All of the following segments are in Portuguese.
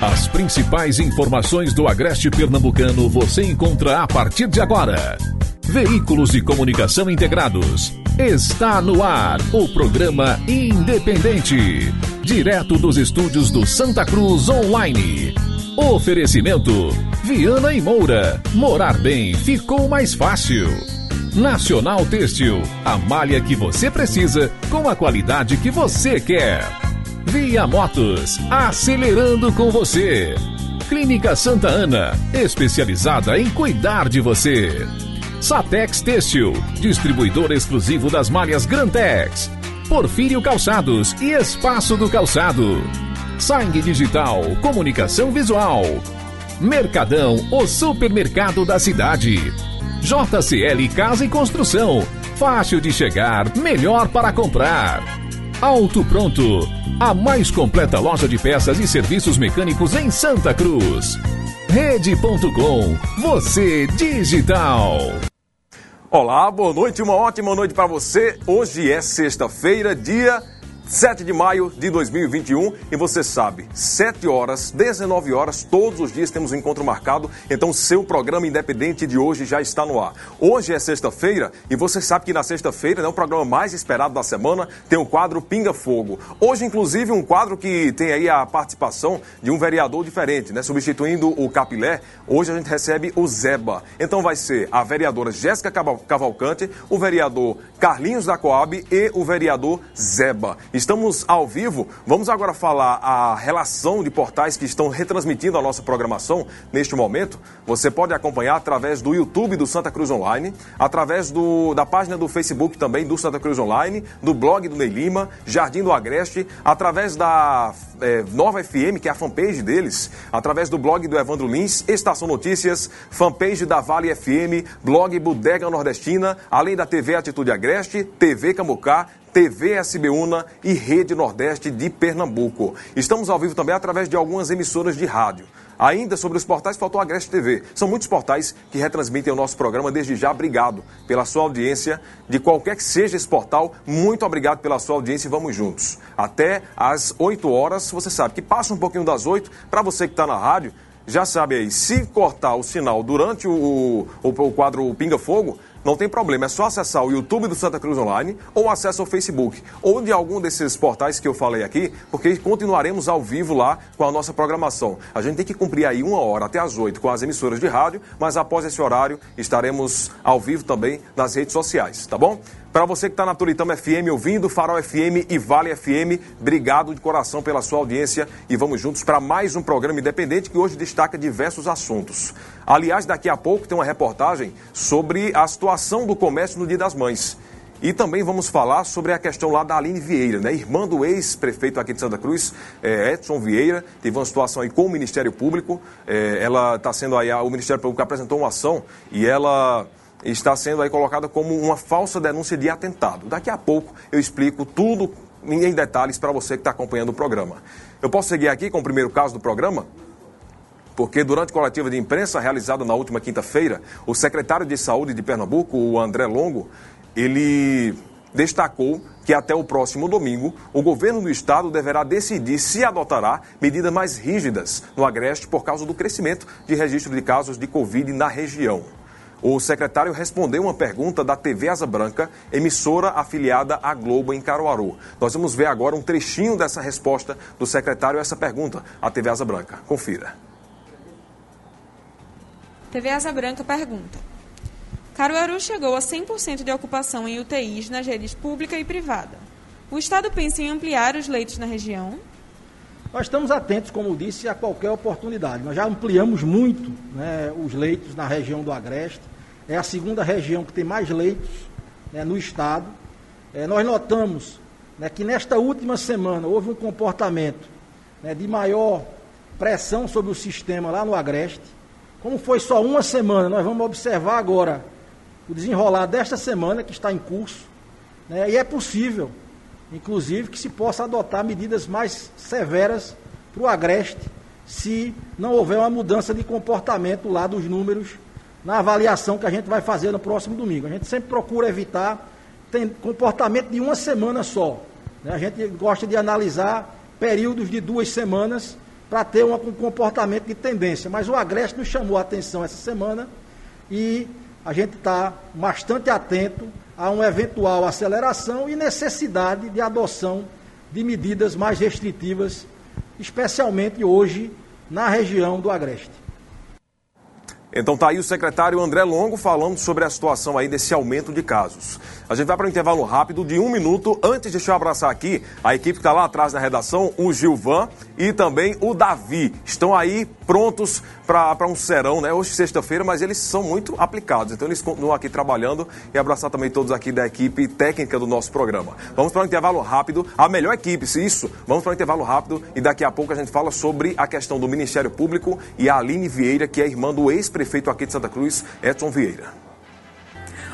As principais informações do Agreste Pernambucano você encontra a partir de agora. Veículos de comunicação integrados. Está no ar o programa Independente. Direto dos estúdios do Santa Cruz Online. Oferecimento: Viana e Moura. Morar bem ficou mais fácil. Nacional Têxtil. A malha que você precisa com a qualidade que você quer. Via Motos, acelerando com você. Clínica Santa Ana, especializada em cuidar de você. Satex Têxtil, distribuidor exclusivo das malhas Grantex. Porfírio Calçados e Espaço do Calçado. Sangue Digital, comunicação visual. Mercadão, o supermercado da cidade. JCL Casa e Construção, fácil de chegar, melhor para comprar. Auto Pronto, a mais completa loja de peças e serviços mecânicos em Santa Cruz. Rede.com, você digital. Olá, boa noite, uma ótima noite para você. Hoje é sexta-feira, dia 7 de maio de 2021 e você sabe, 7 horas, 19 horas, todos os dias temos um encontro marcado, então seu programa independente de hoje já está no ar. Hoje é sexta-feira e você sabe que na sexta-feira é né, o programa mais esperado da semana, tem o quadro Pinga Fogo. Hoje, inclusive, um quadro que tem aí a participação de um vereador diferente, né? Substituindo o Capilé, hoje a gente recebe o Zeba. Então vai ser a vereadora Jéssica Cavalcante, o vereador Carlinhos da Coab e o vereador Zeba. Estamos ao vivo. Vamos agora falar a relação de portais que estão retransmitindo a nossa programação neste momento. Você pode acompanhar através do YouTube do Santa Cruz Online, através do, da página do Facebook também do Santa Cruz Online, do blog do Ney Lima, Jardim do Agreste, através da é, Nova FM, que é a fanpage deles, através do blog do Evandro Lins, Estação Notícias, fanpage da Vale FM, blog Bodega Nordestina, além da TV Atitude Agreste, TV Camocá, TV SBUNA e Rede Nordeste de Pernambuco. Estamos ao vivo também através de algumas emissoras de rádio. Ainda sobre os portais, faltou a Agreste TV. São muitos portais que retransmitem o nosso programa. Desde já, obrigado pela sua audiência, de qualquer que seja esse portal. Muito obrigado pela sua audiência e vamos juntos. Até às 8 horas, você sabe que passa um pouquinho das 8, para você que está na rádio, já sabe aí, se cortar o sinal durante o, o, o quadro Pinga Fogo, não tem problema, é só acessar o YouTube do Santa Cruz Online ou acessa o Facebook ou de algum desses portais que eu falei aqui, porque continuaremos ao vivo lá com a nossa programação. A gente tem que cumprir aí uma hora até as oito com as emissoras de rádio, mas após esse horário estaremos ao vivo também nas redes sociais, tá bom? Para você que está na Turitama FM ouvindo, Farol FM e Vale FM, obrigado de coração pela sua audiência e vamos juntos para mais um programa independente que hoje destaca diversos assuntos. Aliás, daqui a pouco tem uma reportagem sobre a situação do comércio no Dia das Mães. E também vamos falar sobre a questão lá da Aline Vieira, né? irmã do ex-prefeito aqui de Santa Cruz, é, Edson Vieira, teve uma situação aí com o Ministério Público. É, ela está sendo aí, o Ministério Público apresentou uma ação e ela está sendo aí colocada como uma falsa denúncia de atentado. Daqui a pouco eu explico tudo em detalhes para você que está acompanhando o programa. Eu posso seguir aqui com o primeiro caso do programa? Porque durante coletiva de imprensa realizada na última quinta-feira, o secretário de Saúde de Pernambuco, o André Longo, ele destacou que até o próximo domingo o governo do estado deverá decidir se adotará medidas mais rígidas no Agreste por causa do crescimento de registro de casos de Covid na região. O secretário respondeu uma pergunta da TV Asa Branca, emissora afiliada à Globo em Caruaru. Nós vamos ver agora um trechinho dessa resposta do secretário a essa pergunta à TV Asa Branca. Confira. TV Asa Branca pergunta: Caruaru chegou a 100% de ocupação em UTIs nas redes pública e privada. O Estado pensa em ampliar os leitos na região? Nós estamos atentos, como disse, a qualquer oportunidade. Nós já ampliamos muito né, os leitos na região do Agreste. É a segunda região que tem mais leitos né, no Estado. É, nós notamos né, que nesta última semana houve um comportamento né, de maior pressão sobre o sistema lá no Agreste. Como foi só uma semana, nós vamos observar agora o desenrolar desta semana que está em curso. Né, e é possível inclusive que se possa adotar medidas mais severas para o Agreste, se não houver uma mudança de comportamento lá dos números na avaliação que a gente vai fazer no próximo domingo. A gente sempre procura evitar comportamento de uma semana só. Né? A gente gosta de analisar períodos de duas semanas para ter um comportamento de tendência. Mas o Agreste nos chamou a atenção essa semana e a gente está bastante atento a uma eventual aceleração e necessidade de adoção de medidas mais restritivas, especialmente hoje na região do Agreste. Então tá aí o secretário André Longo falando sobre a situação aí desse aumento de casos. A gente vai para um intervalo rápido de um minuto. Antes, deixa eu abraçar aqui a equipe que está lá atrás na redação, o Gilvan e também o Davi. Estão aí prontos para um serão, né? Hoje, sexta-feira, mas eles são muito aplicados. Então, eles continuam aqui trabalhando e abraçar também todos aqui da equipe técnica do nosso programa. Vamos para um intervalo rápido. A melhor equipe, se isso. Vamos para um intervalo rápido e daqui a pouco a gente fala sobre a questão do Ministério Público e a Aline Vieira, que é irmã do ex-prefeito aqui de Santa Cruz, Edson Vieira.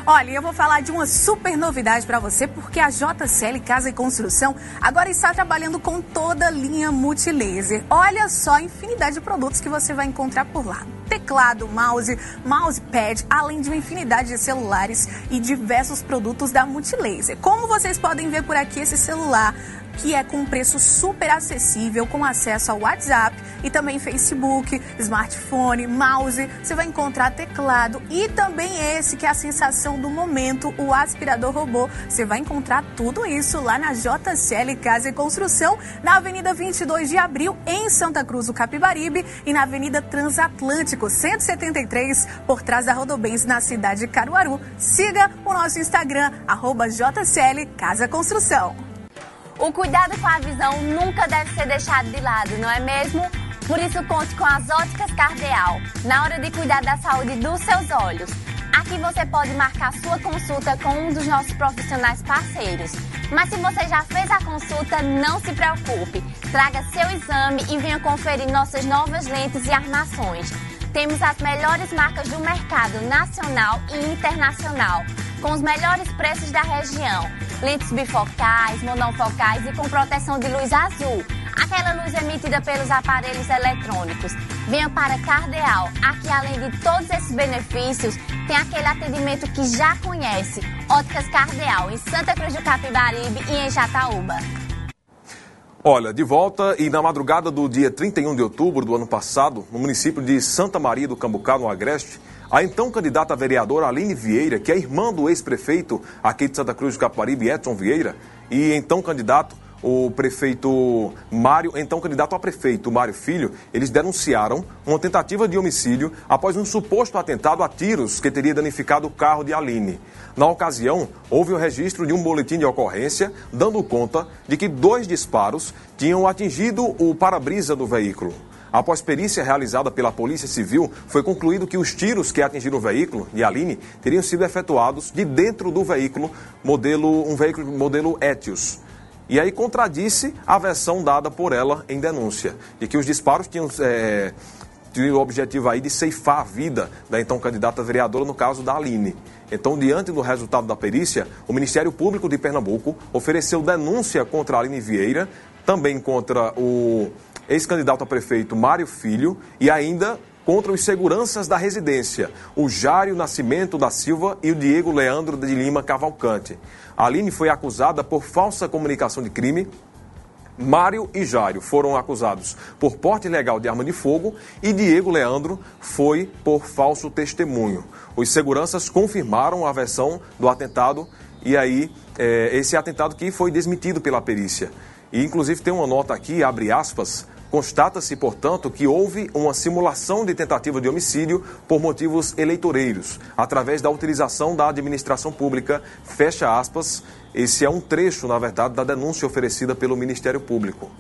Olha, eu vou falar de uma super novidade para você, porque a JCL Casa e Construção agora está trabalhando com toda a linha multilaser. Olha só a infinidade de produtos que você vai encontrar por lá. Teclado, mouse, mousepad, além de uma infinidade de celulares e diversos produtos da Multilaser. Como vocês podem ver por aqui, esse celular que é com preço super acessível, com acesso ao WhatsApp e também Facebook, smartphone, mouse. Você vai encontrar teclado e também esse que é a sensação do momento, o aspirador robô. Você vai encontrar tudo isso lá na JCL Casa e Construção, na Avenida 22 de Abril, em Santa Cruz do Capibaribe e na Avenida Transatlântico 173, por trás da Rodobens, na cidade de Caruaru. Siga o nosso Instagram, arroba JCL Casa Construção. O cuidado com a visão nunca deve ser deixado de lado, não é mesmo? Por isso, conte com as óticas Cardeal na hora de cuidar da saúde dos seus olhos. Aqui você pode marcar sua consulta com um dos nossos profissionais parceiros. Mas se você já fez a consulta, não se preocupe. Traga seu exame e venha conferir nossas novas lentes e armações. Temos as melhores marcas do mercado nacional e internacional, com os melhores preços da região lentes bifocais, monofocais e com proteção de luz azul. Aquela luz emitida pelos aparelhos eletrônicos. Venha para Cardeal. Aqui, além de todos esses benefícios, tem aquele atendimento que já conhece. Óticas Cardeal, em Santa Cruz do Capibaribe e em Jataúba. Olha, de volta e na madrugada do dia 31 de outubro do ano passado, no município de Santa Maria do Cambucá, no Agreste, a então candidata a vereadora Aline Vieira, que é irmã do ex-prefeito aqui de Santa Cruz do Caparibe, Edson Vieira, e então candidato o prefeito Mário, então candidato a prefeito Mário Filho, eles denunciaram uma tentativa de homicídio após um suposto atentado a tiros que teria danificado o carro de Aline. Na ocasião, houve o registro de um boletim de ocorrência dando conta de que dois disparos tinham atingido o para-brisa do veículo. Após perícia realizada pela Polícia Civil, foi concluído que os tiros que atingiram o veículo de Aline teriam sido efetuados de dentro do veículo, modelo, um veículo modelo Etios. E aí contradisse a versão dada por ela em denúncia, de que os disparos tinham, é, o objetivo aí de ceifar a vida da então candidata vereadora, no caso da Aline. Então, diante do resultado da perícia, o Ministério Público de Pernambuco ofereceu denúncia contra a Aline Vieira, também contra o ex-candidato a prefeito Mário Filho e ainda contra os seguranças da residência, o Jário Nascimento da Silva e o Diego Leandro de Lima Cavalcante. Aline foi acusada por falsa comunicação de crime. Mário e Jário foram acusados por porte ilegal de arma de fogo e Diego Leandro foi por falso testemunho. Os seguranças confirmaram a versão do atentado e aí é, esse atentado que foi desmentido pela perícia. E inclusive tem uma nota aqui, abre aspas, Constata-se, portanto, que houve uma simulação de tentativa de homicídio por motivos eleitoreiros, através da utilização da administração pública, fecha aspas. Esse é um trecho, na verdade, da denúncia oferecida pelo Ministério Público.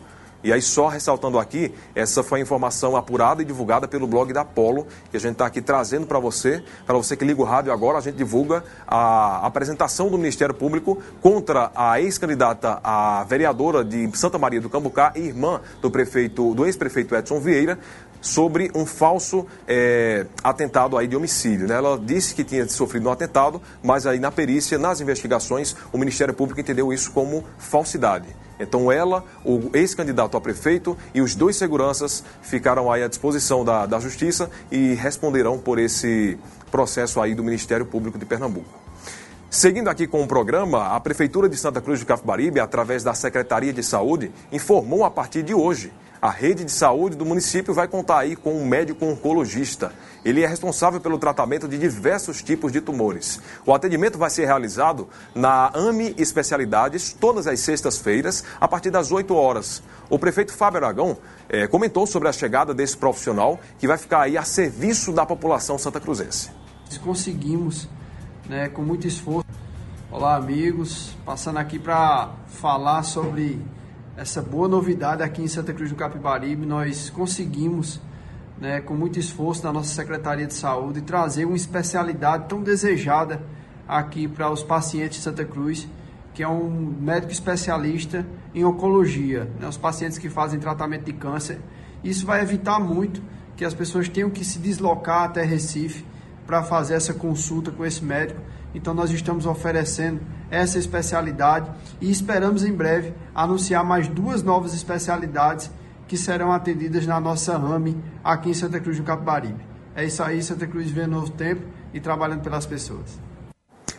E aí, só ressaltando aqui, essa foi a informação apurada e divulgada pelo blog da Polo, que a gente está aqui trazendo para você. Para você que liga o rádio agora, a gente divulga a apresentação do Ministério Público contra a ex-candidata a vereadora de Santa Maria do Cambucá e irmã do prefeito, do ex-prefeito Edson Vieira, sobre um falso é, atentado aí de homicídio. Né? Ela disse que tinha sofrido um atentado, mas aí na perícia, nas investigações, o Ministério Público entendeu isso como falsidade. Então ela, o ex-candidato a prefeito e os dois seguranças ficaram aí à disposição da, da Justiça e responderão por esse processo aí do Ministério Público de Pernambuco. Seguindo aqui com o programa, a Prefeitura de Santa Cruz de Capibaribe, através da Secretaria de Saúde, informou a partir de hoje A rede de saúde do município vai contar aí com um médico oncologista. Ele é responsável pelo tratamento de diversos tipos de tumores. O atendimento vai ser realizado na AMI Especialidades todas as sextas-feiras, a partir das 8 horas. O prefeito Fábio Aragão eh, comentou sobre a chegada desse profissional que vai ficar aí a serviço da população santa cruzense. Conseguimos, né, com muito esforço. Olá, amigos. Passando aqui para falar sobre essa boa novidade aqui em Santa Cruz do Capibaribe. Nós conseguimos, né, com muito esforço da nossa Secretaria de Saúde, trazer uma especialidade tão desejada aqui para os pacientes de Santa Cruz, que é um médico especialista em oncologia, né, os pacientes que fazem tratamento de câncer. Isso vai evitar muito que as pessoas tenham que se deslocar até Recife para fazer essa consulta com esse médico. Então nós estamos oferecendo essa especialidade e esperamos em breve anunciar mais duas novas especialidades que serão atendidas na nossa RAMI aqui em Santa Cruz do Capibaribe. É isso aí, Santa Cruz vê novo tempo e trabalhando pelas pessoas.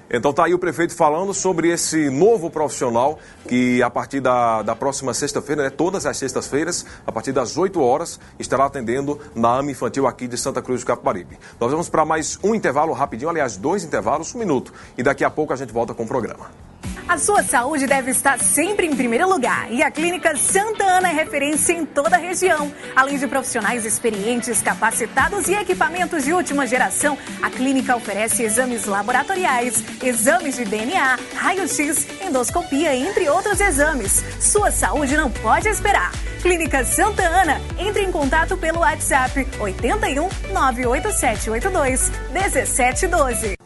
Então tá aí o prefeito falando sobre esse novo profissional que a partir da, da próxima sexta-feira, né, todas as sextas-feiras, a partir das 8 horas, estará atendendo na AMA Infantil aqui de Santa Cruz do Capibaribe. Nós vamos para mais um intervalo rapidinho, aliás, dois intervalos, um minuto. E daqui a pouco a gente volta com o programa. A sua saúde deve estar sempre em primeiro lugar e a Clínica Santa Ana é referência em toda a região. Além de profissionais experientes, capacitados e equipamentos de última geração, a clínica oferece exames laboratoriais, exames de DNA, raio-x, endoscopia, entre outros exames. Sua saúde não pode esperar. Clínica Santa Ana. Entre em contato pelo WhatsApp 81 98782 1712.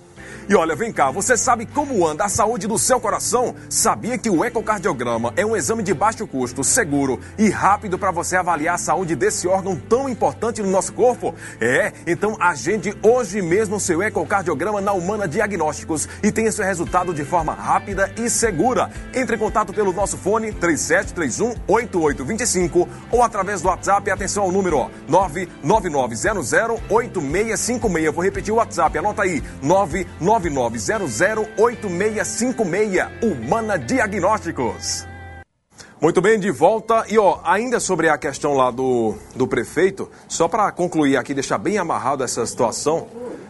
E olha, vem cá, você sabe como anda a saúde do seu coração? Sabia que o ecocardiograma é um exame de baixo custo, seguro e rápido para você avaliar a saúde desse órgão tão importante no nosso corpo? É, então agende hoje mesmo seu ecocardiograma na Humana Diagnósticos e tenha seu resultado de forma rápida e segura. Entre em contato pelo nosso fone 3731 8825 ou através do WhatsApp, atenção ao número 99900 8656. Vou repetir o WhatsApp, anota aí, 999 99008656. Humana Diagnósticos. Muito bem, de volta. E ó, ainda sobre a questão lá do, do prefeito, só para concluir aqui, deixar bem amarrado essa situação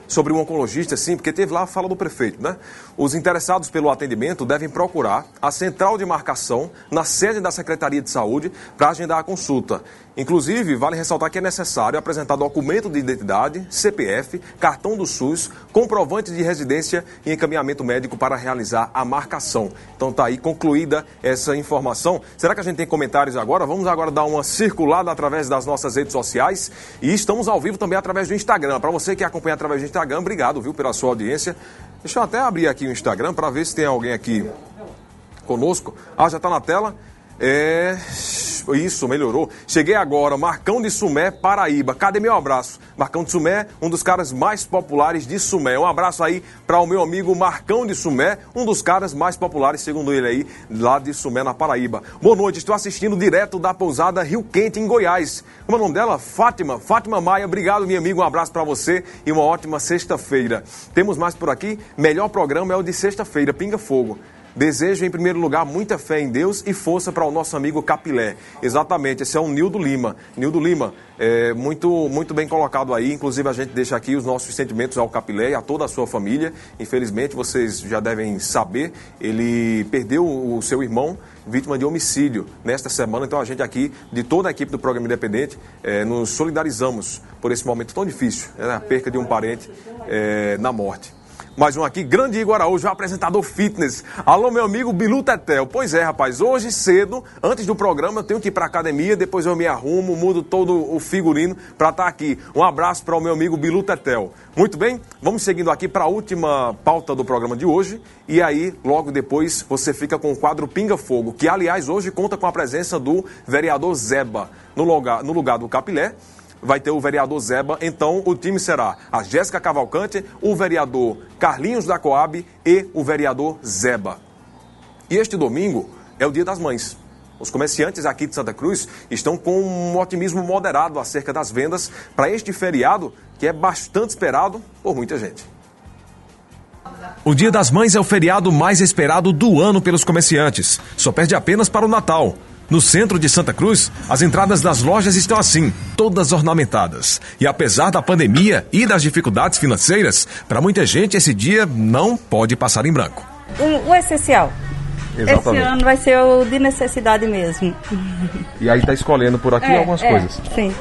sobre o oncologista, sim, porque teve lá a fala do prefeito, né? Os interessados pelo atendimento devem procurar a central de marcação na sede da Secretaria de Saúde para agendar a consulta. Inclusive, vale ressaltar que é necessário apresentar documento de identidade, CPF, cartão do SUS, comprovante de residência e encaminhamento médico para realizar a marcação. Então tá aí concluída essa informação. Será que a gente tem comentários agora? Vamos agora dar uma circulada através das nossas redes sociais e estamos ao vivo também através do Instagram. Para você que acompanha através do Instagram, obrigado, viu, pela sua audiência. Deixa eu até abrir aqui o Instagram para ver se tem alguém aqui conosco. Ah, já está na tela. É. Isso, melhorou. Cheguei agora, Marcão de Sumé, Paraíba. Cadê meu abraço? Marcão de Sumé, um dos caras mais populares de Sumé. Um abraço aí para o meu amigo Marcão de Sumé, um dos caras mais populares, segundo ele aí, lá de Sumé, na Paraíba. Boa noite, estou assistindo direto da pousada Rio Quente, em Goiás. Como é o nome dela? Fátima. Fátima Maia, obrigado, meu amigo. Um abraço para você e uma ótima sexta-feira. Temos mais por aqui? Melhor programa é o de sexta-feira, Pinga Fogo. Desejo, em primeiro lugar, muita fé em Deus e força para o nosso amigo Capilé. Exatamente, esse é o Nildo Lima. Nildo Lima, é, muito, muito bem colocado aí. Inclusive, a gente deixa aqui os nossos sentimentos ao Capilé e a toda a sua família. Infelizmente, vocês já devem saber, ele perdeu o seu irmão vítima de homicídio nesta semana. Então, a gente aqui, de toda a equipe do programa Independente, é, nos solidarizamos por esse momento tão difícil, né, a perca de um parente é, na morte. Mais um aqui, grande Igor Araújo, apresentador fitness. Alô, meu amigo Bilu Tetel. Pois é, rapaz, hoje cedo, antes do programa, eu tenho que ir para academia, depois eu me arrumo, mudo todo o figurino para estar tá aqui. Um abraço para o meu amigo Bilu Tetel. Muito bem, vamos seguindo aqui para a última pauta do programa de hoje. E aí, logo depois, você fica com o quadro Pinga Fogo, que, aliás, hoje conta com a presença do vereador Zeba, no lugar, no lugar do Capilé vai ter o vereador Zeba. Então, o time será a Jéssica Cavalcante, o vereador Carlinhos da Coab e o vereador Zeba. E este domingo é o Dia das Mães. Os comerciantes aqui de Santa Cruz estão com um otimismo moderado acerca das vendas para este feriado que é bastante esperado por muita gente. O Dia das Mães é o feriado mais esperado do ano pelos comerciantes. Só perde apenas para o Natal. No centro de Santa Cruz, as entradas das lojas estão assim, todas ornamentadas. E apesar da pandemia e das dificuldades financeiras, para muita gente esse dia não pode passar em branco. O, o essencial. Exatamente. Esse ano vai ser o de necessidade mesmo. E aí está escolhendo por aqui é, algumas é, coisas. Sim.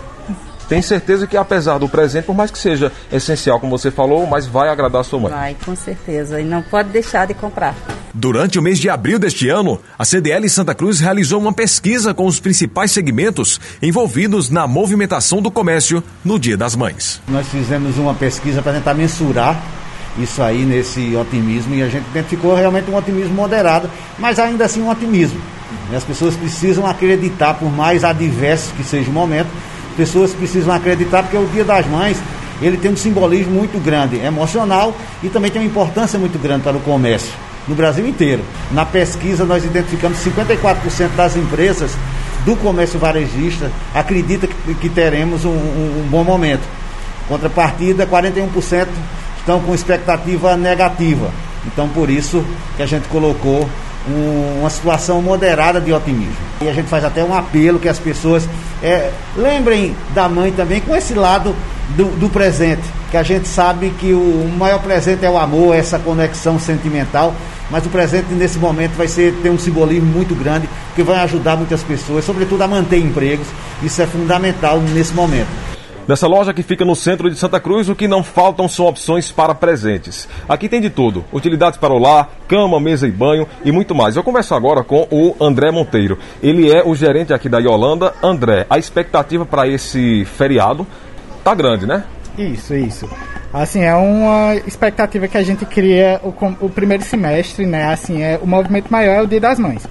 Tem certeza que apesar do presente, por mais que seja essencial, como você falou, mas vai agradar a sua mãe. Vai, com certeza. E não pode deixar de comprar. Durante o mês de abril deste ano, a CDL Santa Cruz realizou uma pesquisa com os principais segmentos envolvidos na movimentação do comércio no Dia das Mães. Nós fizemos uma pesquisa para tentar mensurar isso aí nesse otimismo e a gente identificou realmente um otimismo moderado, mas ainda assim um otimismo. E as pessoas precisam acreditar, por mais adverso que seja o momento, pessoas precisam acreditar porque o Dia das Mães ele tem um simbolismo muito grande, emocional e também tem uma importância muito grande para o comércio no Brasil inteiro. Na pesquisa nós identificamos 54% das empresas do comércio varejista acredita que, que teremos um, um, um bom momento. Contrapartida, 41% estão com expectativa negativa. Então por isso que a gente colocou um, uma situação moderada de otimismo. E a gente faz até um apelo que as pessoas é, lembrem da mãe também com esse lado do, do, presente, que a gente sabe que o maior presente é o amor, essa conexão sentimental, mas o presente nesse momento vai ser ter um simbolismo muito grande que vai ajudar muitas pessoas, sobretudo a manter empregos. Isso é fundamental nesse momento. Nessa loja que fica no centro de Santa Cruz, o que não faltam são opções para presentes. Aqui tem de tudo: utilidades para o lar, cama, mesa e banho e muito mais. Eu converso agora com o André Monteiro. Ele é o gerente aqui da Yolanda. André, a expectativa para esse feriado tá grande, né? Isso, isso. Assim, é uma expectativa que a gente cria o, o primeiro semestre, né? Assim, é o movimento maior é o Dia das Mães.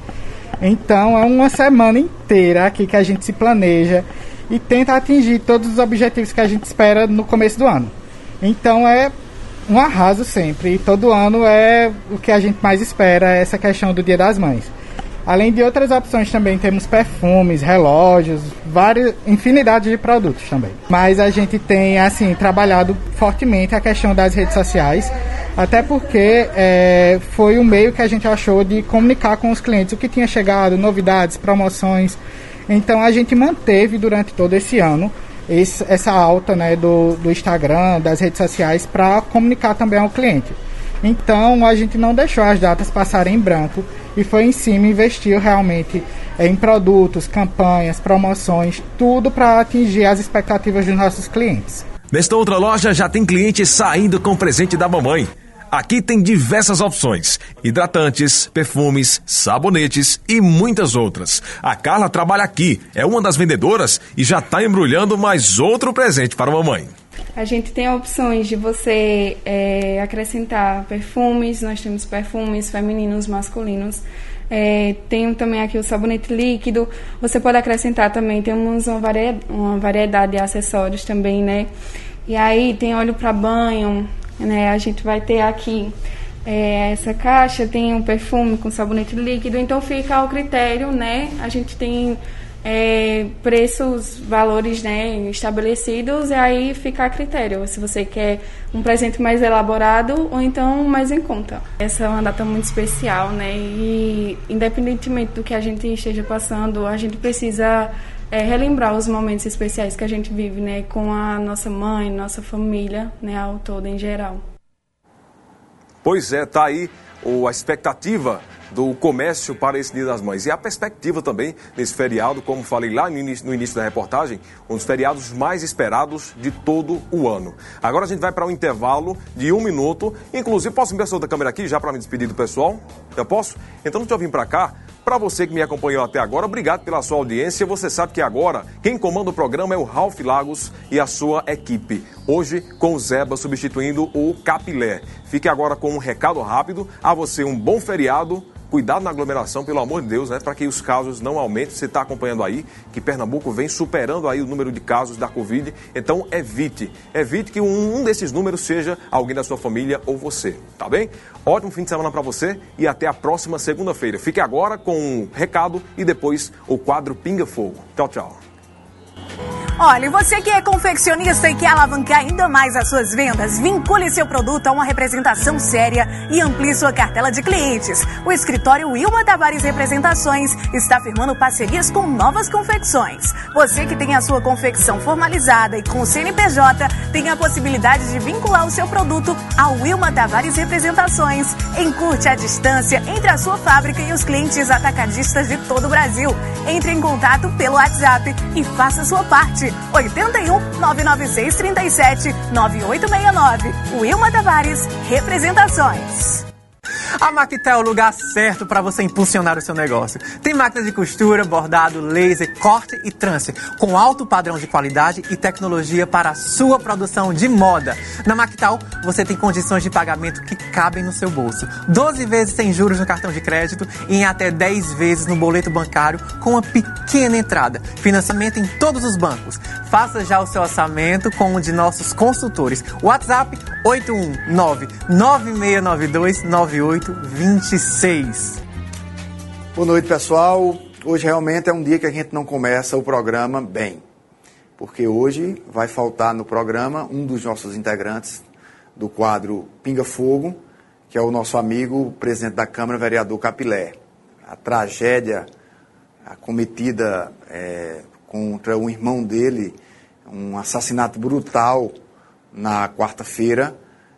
Então, é uma semana inteira aqui que a gente se planeja e tenta atingir todos os objetivos que a gente espera no começo do ano. Então é um arraso sempre. E todo ano é o que a gente mais espera, essa questão do Dia das Mães. Além de outras opções também temos perfumes, relógios, várias infinidade de produtos também. Mas a gente tem assim trabalhado fortemente a questão das redes sociais, até porque é, foi o meio que a gente achou de comunicar com os clientes o que tinha chegado, novidades, promoções, então a gente manteve durante todo esse ano esse, essa alta né, do, do Instagram, das redes sociais, para comunicar também ao cliente. Então a gente não deixou as datas passarem em branco e foi em cima investiu realmente em produtos, campanhas, promoções, tudo para atingir as expectativas dos nossos clientes. Nesta outra loja já tem cliente saindo com presente da mamãe. Aqui tem diversas opções: hidratantes, perfumes, sabonetes e muitas outras. A Carla trabalha aqui, é uma das vendedoras e já está embrulhando mais outro presente para a mamãe. A gente tem opções de você é, acrescentar perfumes, nós temos perfumes femininos, masculinos. É, tem também aqui o sabonete líquido. Você pode acrescentar também, temos uma variedade, uma variedade de acessórios também, né? E aí tem óleo para banho, né? A gente vai ter aqui é, essa caixa, tem um perfume com sabonete líquido, então fica ao critério, né? A gente tem é, preços, valores né, estabelecidos, e aí fica a critério, se você quer um presente mais elaborado ou então mais em conta. Essa é uma data muito especial, né? E independentemente do que a gente esteja passando, a gente precisa é, relembrar os momentos especiais que a gente vive, né, com a nossa mãe, nossa família, né, ao todo em geral. Pois é, tá aí a expectativa do comércio para esse Dia das Mães. E a perspectiva também nesse feriado, como falei lá no início, no início, da reportagem, um dos feriados mais esperados de todo o ano. Agora a gente vai para um intervalo de um minuto. Inclusive, posso me outra câmera aqui já para me despedir do pessoal? Eu posso? Então, deixa eu vir para cá. Para você que me acompanhou até agora, obrigado pela sua audiência. Você sabe que agora quem comanda o programa é o Ralph Lagos e a sua equipe. Hoje com o Zeba substituindo o Capilé. Fique agora com um recado rápido. A você um bom feriado Cuidado na aglomeração, pelo amor de Deus, né? Para que os casos não aumentem. Você está acompanhando aí que Pernambuco vem superando aí o número de casos da Covid. Então evite, evite que um, desses números seja alguém da sua família ou você, tá bem? Ótimo fim de semana para você e até a próxima segunda-feira. Fique agora com um recado e depois o quadro Pinga Fogo. Tchau, tchau. Olha, você que é confeccionista e quer alavancar ainda mais as suas vendas, vincule seu produto a uma representação séria e amplie sua cartela de clientes. O escritório Wilma Tavares Representações está firmando parcerias com novas confecções. Você que tem a sua confecção formalizada e com o CNPJ, tem a possibilidade de vincular o seu produto ao Wilma Tavares Representações. Encurte a distância entre a sua fábrica e os clientes atacadistas de todo o Brasil. Entre em contato pelo WhatsApp e faça sua parte. 81 996 37 9869. Wilma Tavares, representações. A Mactel é o lugar certo para você impulsionar o seu negócio. Tem máquinas de costura, bordado, laser, corte e trance, com alto padrão de qualidade e tecnologia para a sua produção de moda. Na Mactel, você tem condições de pagamento que cabem no seu bolso. 12 vezes sem juros no cartão de crédito e em até 10 vezes no boleto bancário com uma pequena entrada. Financiamento em todos os bancos. Faça já o seu orçamento com um de nossos consultores. WhatsApp 819 9692 9826. Boa noite, pessoal. Hoje realmente é um dia que a gente não começa o programa bem. Porque hoje vai faltar no programa um dos nossos integrantes do quadro Pinga Fogo, que é o nosso amigo, o presidente da Câmara, vereador Capilé. A tragédia cometida é, contra um irmão dele, um assassinato brutal na quarta-feira,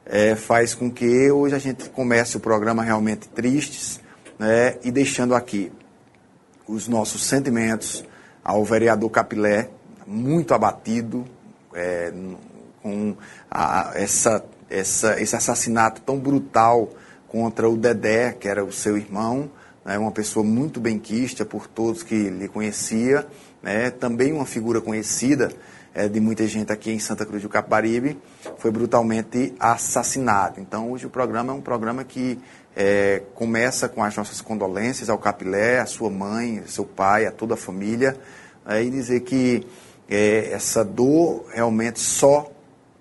é, faz com que hoje a gente comece o programa realmente tristes né, e deixando aqui os nossos sentimentos ao vereador Capilé, muito abatido é, com a, essa, essa, esse assassinato tão brutal contra o Dedé, que era o seu irmão, né, uma pessoa muito benquista por todos que lhe conhecia, né, também uma figura conhecida é, de muita gente aqui em Santa Cruz do Capibaribe, foi brutalmente assassinado. Então, hoje o programa é um programa que é, começa com as nossas condolências ao Capilé, à sua mãe, seu pai, a toda a família, é, e dizer que é, essa dor realmente só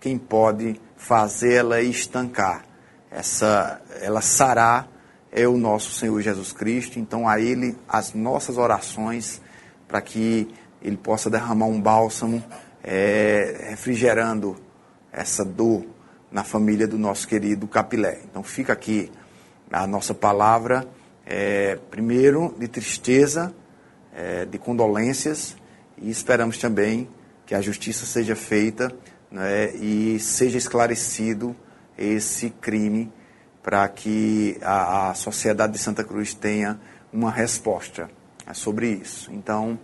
quem pode fazê-la estancar, essa, ela sarar é o nosso Senhor Jesus Cristo. Então, a Ele as nossas orações para que Ele possa derramar um bálsamo é, refrigerando essa dor na família do nosso querido Capilé. Então fica aqui a nossa palavra, é, primeiro de tristeza, é, de condolências e esperamos também que a justiça seja feita né, e seja esclarecido esse crime para que a, a sociedade de Santa Cruz tenha uma resposta sobre isso. Então,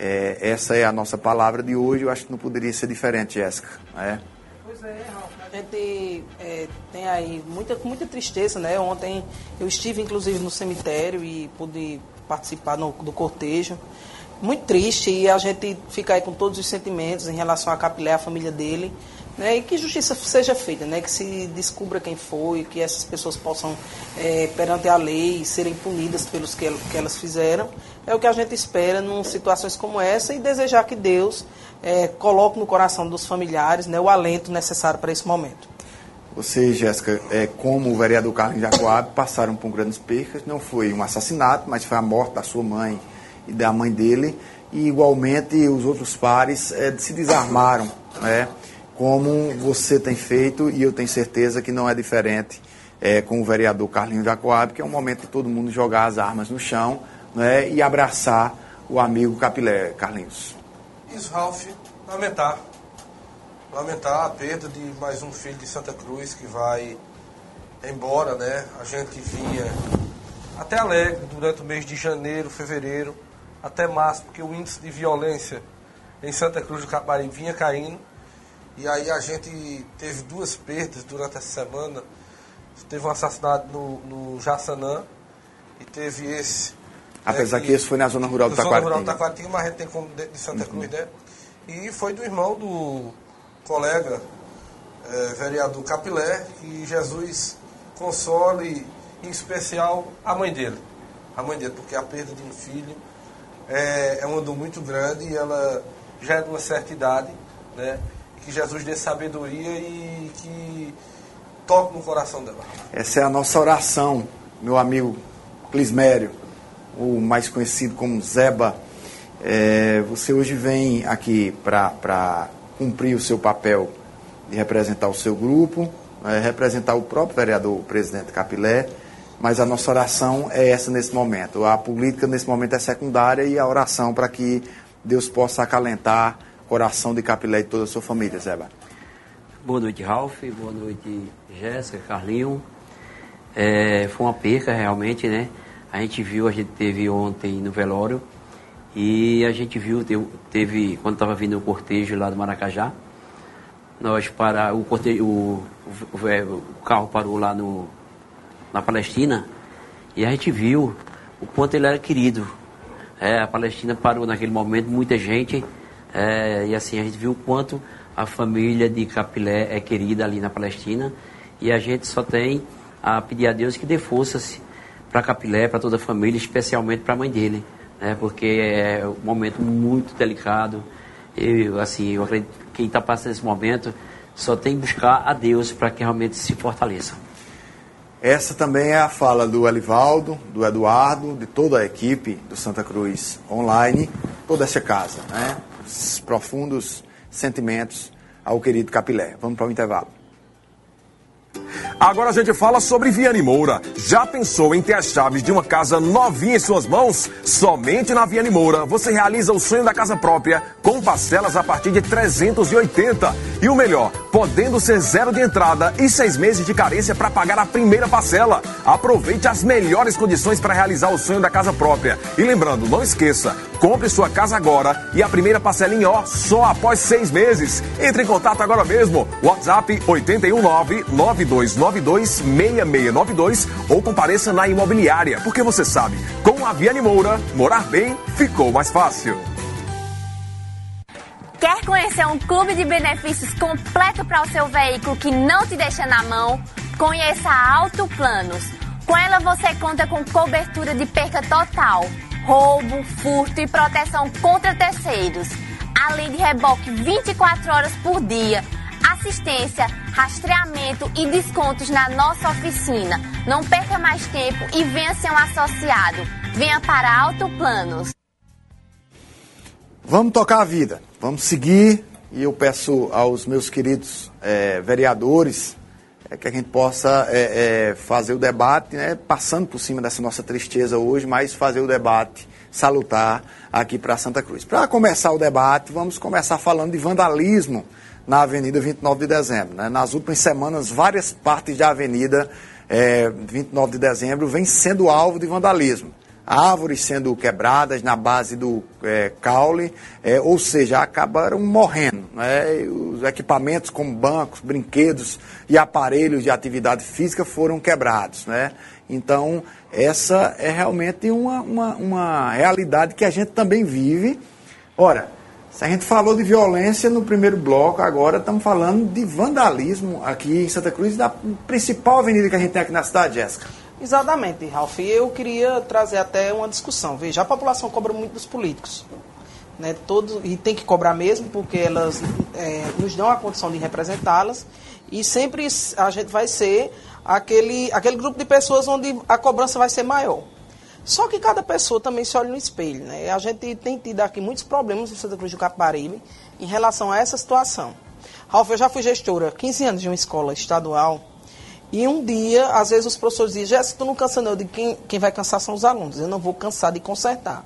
é, essa é a nossa palavra de hoje. Eu acho que não poderia ser diferente, Jéssica. É? Pois é, Ralf. A gente é, tem aí muita, muita tristeza, né? Ontem eu estive, inclusive, no cemitério e pude participar no, do cortejo. Muito triste e a gente fica aí com todos os sentimentos em relação a Capilé, a família dele. Né, e que justiça seja feita, né, que se descubra quem foi, que essas pessoas possam, é, perante a lei, serem punidas pelos que, que elas fizeram. É o que a gente espera em situações como essa e desejar que Deus é, coloque no coração dos familiares né, o alento necessário para esse momento. Você, Jéssica, é, como o vereador Carlos Jacoab, passaram por grandes percas. Não foi um assassinato, mas foi a morte da sua mãe e da mãe dele. E, igualmente, os outros pares é, se desarmaram. Né? como você tem feito, e eu tenho certeza que não é diferente é, com o vereador Carlinhos Jacoab, que é um momento de todo mundo jogar as armas no chão né, e abraçar o amigo Capilé, Carlinhos. Isso, Ralf, lamentar. Lamentar a perda de mais um filho de Santa Cruz que vai embora, né? A gente vinha até alegre durante o mês de janeiro, fevereiro, até março, porque o índice de violência em Santa Cruz do Capibaribe vinha caindo e aí a gente teve duas perdas durante essa semana. Teve um assassinato no, no Jaçanã e teve esse. Apesar né, que, esse foi na zona rural do Taquaritinga. Na zona rural do Taquaritinga, mas a gente tem como de, de Santa uhum. Cruz, né? E foi do irmão do colega é, vereador Capilé, que Jesus console, em especial, a mãe dele. A mãe dele, porque a perda de um filho é, é uma dor muito grande e ela já é de uma certa idade, né? que Jesus dê sabedoria e que toque no coração dela. Essa é a nossa oração, meu amigo Clismério, o mais conhecido como Zeba. É, você hoje vem aqui para cumprir o seu papel de representar o seu grupo, é, representar o próprio vereador, o presidente Capilé, mas a nossa oração é essa nesse momento. A política nesse momento é secundária e a oração para que Deus possa acalentar o coração de Capilé e toda a sua família, Zeba. Boa noite, Ralf. Boa noite, Jéssica, Carlinho. É, foi uma perca realmente, né? A gente viu, a gente teve ontem no velório e a gente viu, teve, quando estava vindo o cortejo lá do Maracajá, nós para o cortejo, o, o, o carro parou lá no, na Palestina e a gente viu o quanto ele era querido. É, a Palestina parou naquele momento, muita gente, é, e assim a gente viu o quanto a família de Capilé é querida ali na Palestina e a gente só tem a pedir a Deus que dê forças para Capilé, para toda a família, especialmente para a mãe dele, né? porque é um momento muito delicado. Eu, assim, eu acredito que quem está passando esse momento só tem que buscar a Deus para que realmente se fortaleça. Essa também é a fala do Elivaldo, do Eduardo, de toda a equipe do Santa Cruz Online, toda essa casa, né? Os profundos sentimentos ao querido Capilé. Vamos para o intervalo. Agora a gente fala sobre Viane Moura. Já pensou em ter as chaves de uma casa novinha em suas mãos? Somente na Viane Moura você realiza o sonho da casa própria com parcelas a partir de 380. E o melhor, podendo ser zero de entrada e seis meses de carência para pagar a primeira parcela. Aproveite as melhores condições para realizar o sonho da casa própria. E lembrando, não esqueça, compre sua casa agora e a primeira parcela em ó só após seis meses. Entre em contato agora mesmo. WhatsApp 819 92 92926692 ou compareça na imobiliária, porque você sabe, com a Viane Moura, morar bem ficou mais fácil. Quer conhecer um clube de benefícios completo para o seu veículo que não te deixa na mão? Conheça a Auto Planos. Com ela você conta com cobertura de perca total, roubo, furto e proteção contra terceiros, além de reboque 24 horas por dia assistência, rastreamento e descontos na nossa oficina. Não perca mais tempo e venha ser um associado. Venha para Alto Planos. Vamos tocar a vida, vamos seguir e eu peço aos meus queridos é, vereadores é, que a gente possa é, fazer o debate, né, passando por cima dessa nossa tristeza hoje, mas fazer o debate salutar aqui para Santa Cruz. Para começar o debate, vamos começar falando de vandalismo na Avenida 29 de Dezembro. Né? Nas últimas semanas, várias partes da Avenida é, 29 de Dezembro vêm sendo alvo de vandalismo. Árvores sendo quebradas na base do é, caule, é, ou seja, acabaram morrendo. Né? Os equipamentos como bancos, brinquedos e aparelhos de atividade física foram quebrados. Né? Então, essa é realmente uma, uma, uma realidade que a gente também vive. Ora, se a gente falou de violência no primeiro bloco, agora estamos falando de vandalismo aqui em Santa Cruz, da principal avenida que a gente tem aqui na cidade, Jéssica. Exatamente, Ralf. Eu queria trazer até uma discussão. Veja, a população cobra muito dos políticos. Né, todo, e tem que cobrar mesmo, porque elas é, nos dão a condição de representá-las. E sempre a gente vai ser aquele, aquele grupo de pessoas onde a cobrança vai ser maior. Só que cada pessoa também se olha no espelho. Né? A gente tem tido aqui muitos problemas em Santa Cruz do Capibaribe em relação a essa situação. Ralf, eu já fui gestora 15 anos de uma escola estadual. E um dia, às vezes, os professores dizem, Jéssica, tu não cansa não. Eu digo, quem, quem vai cansar são os alunos. Eu não vou cansar de consertar.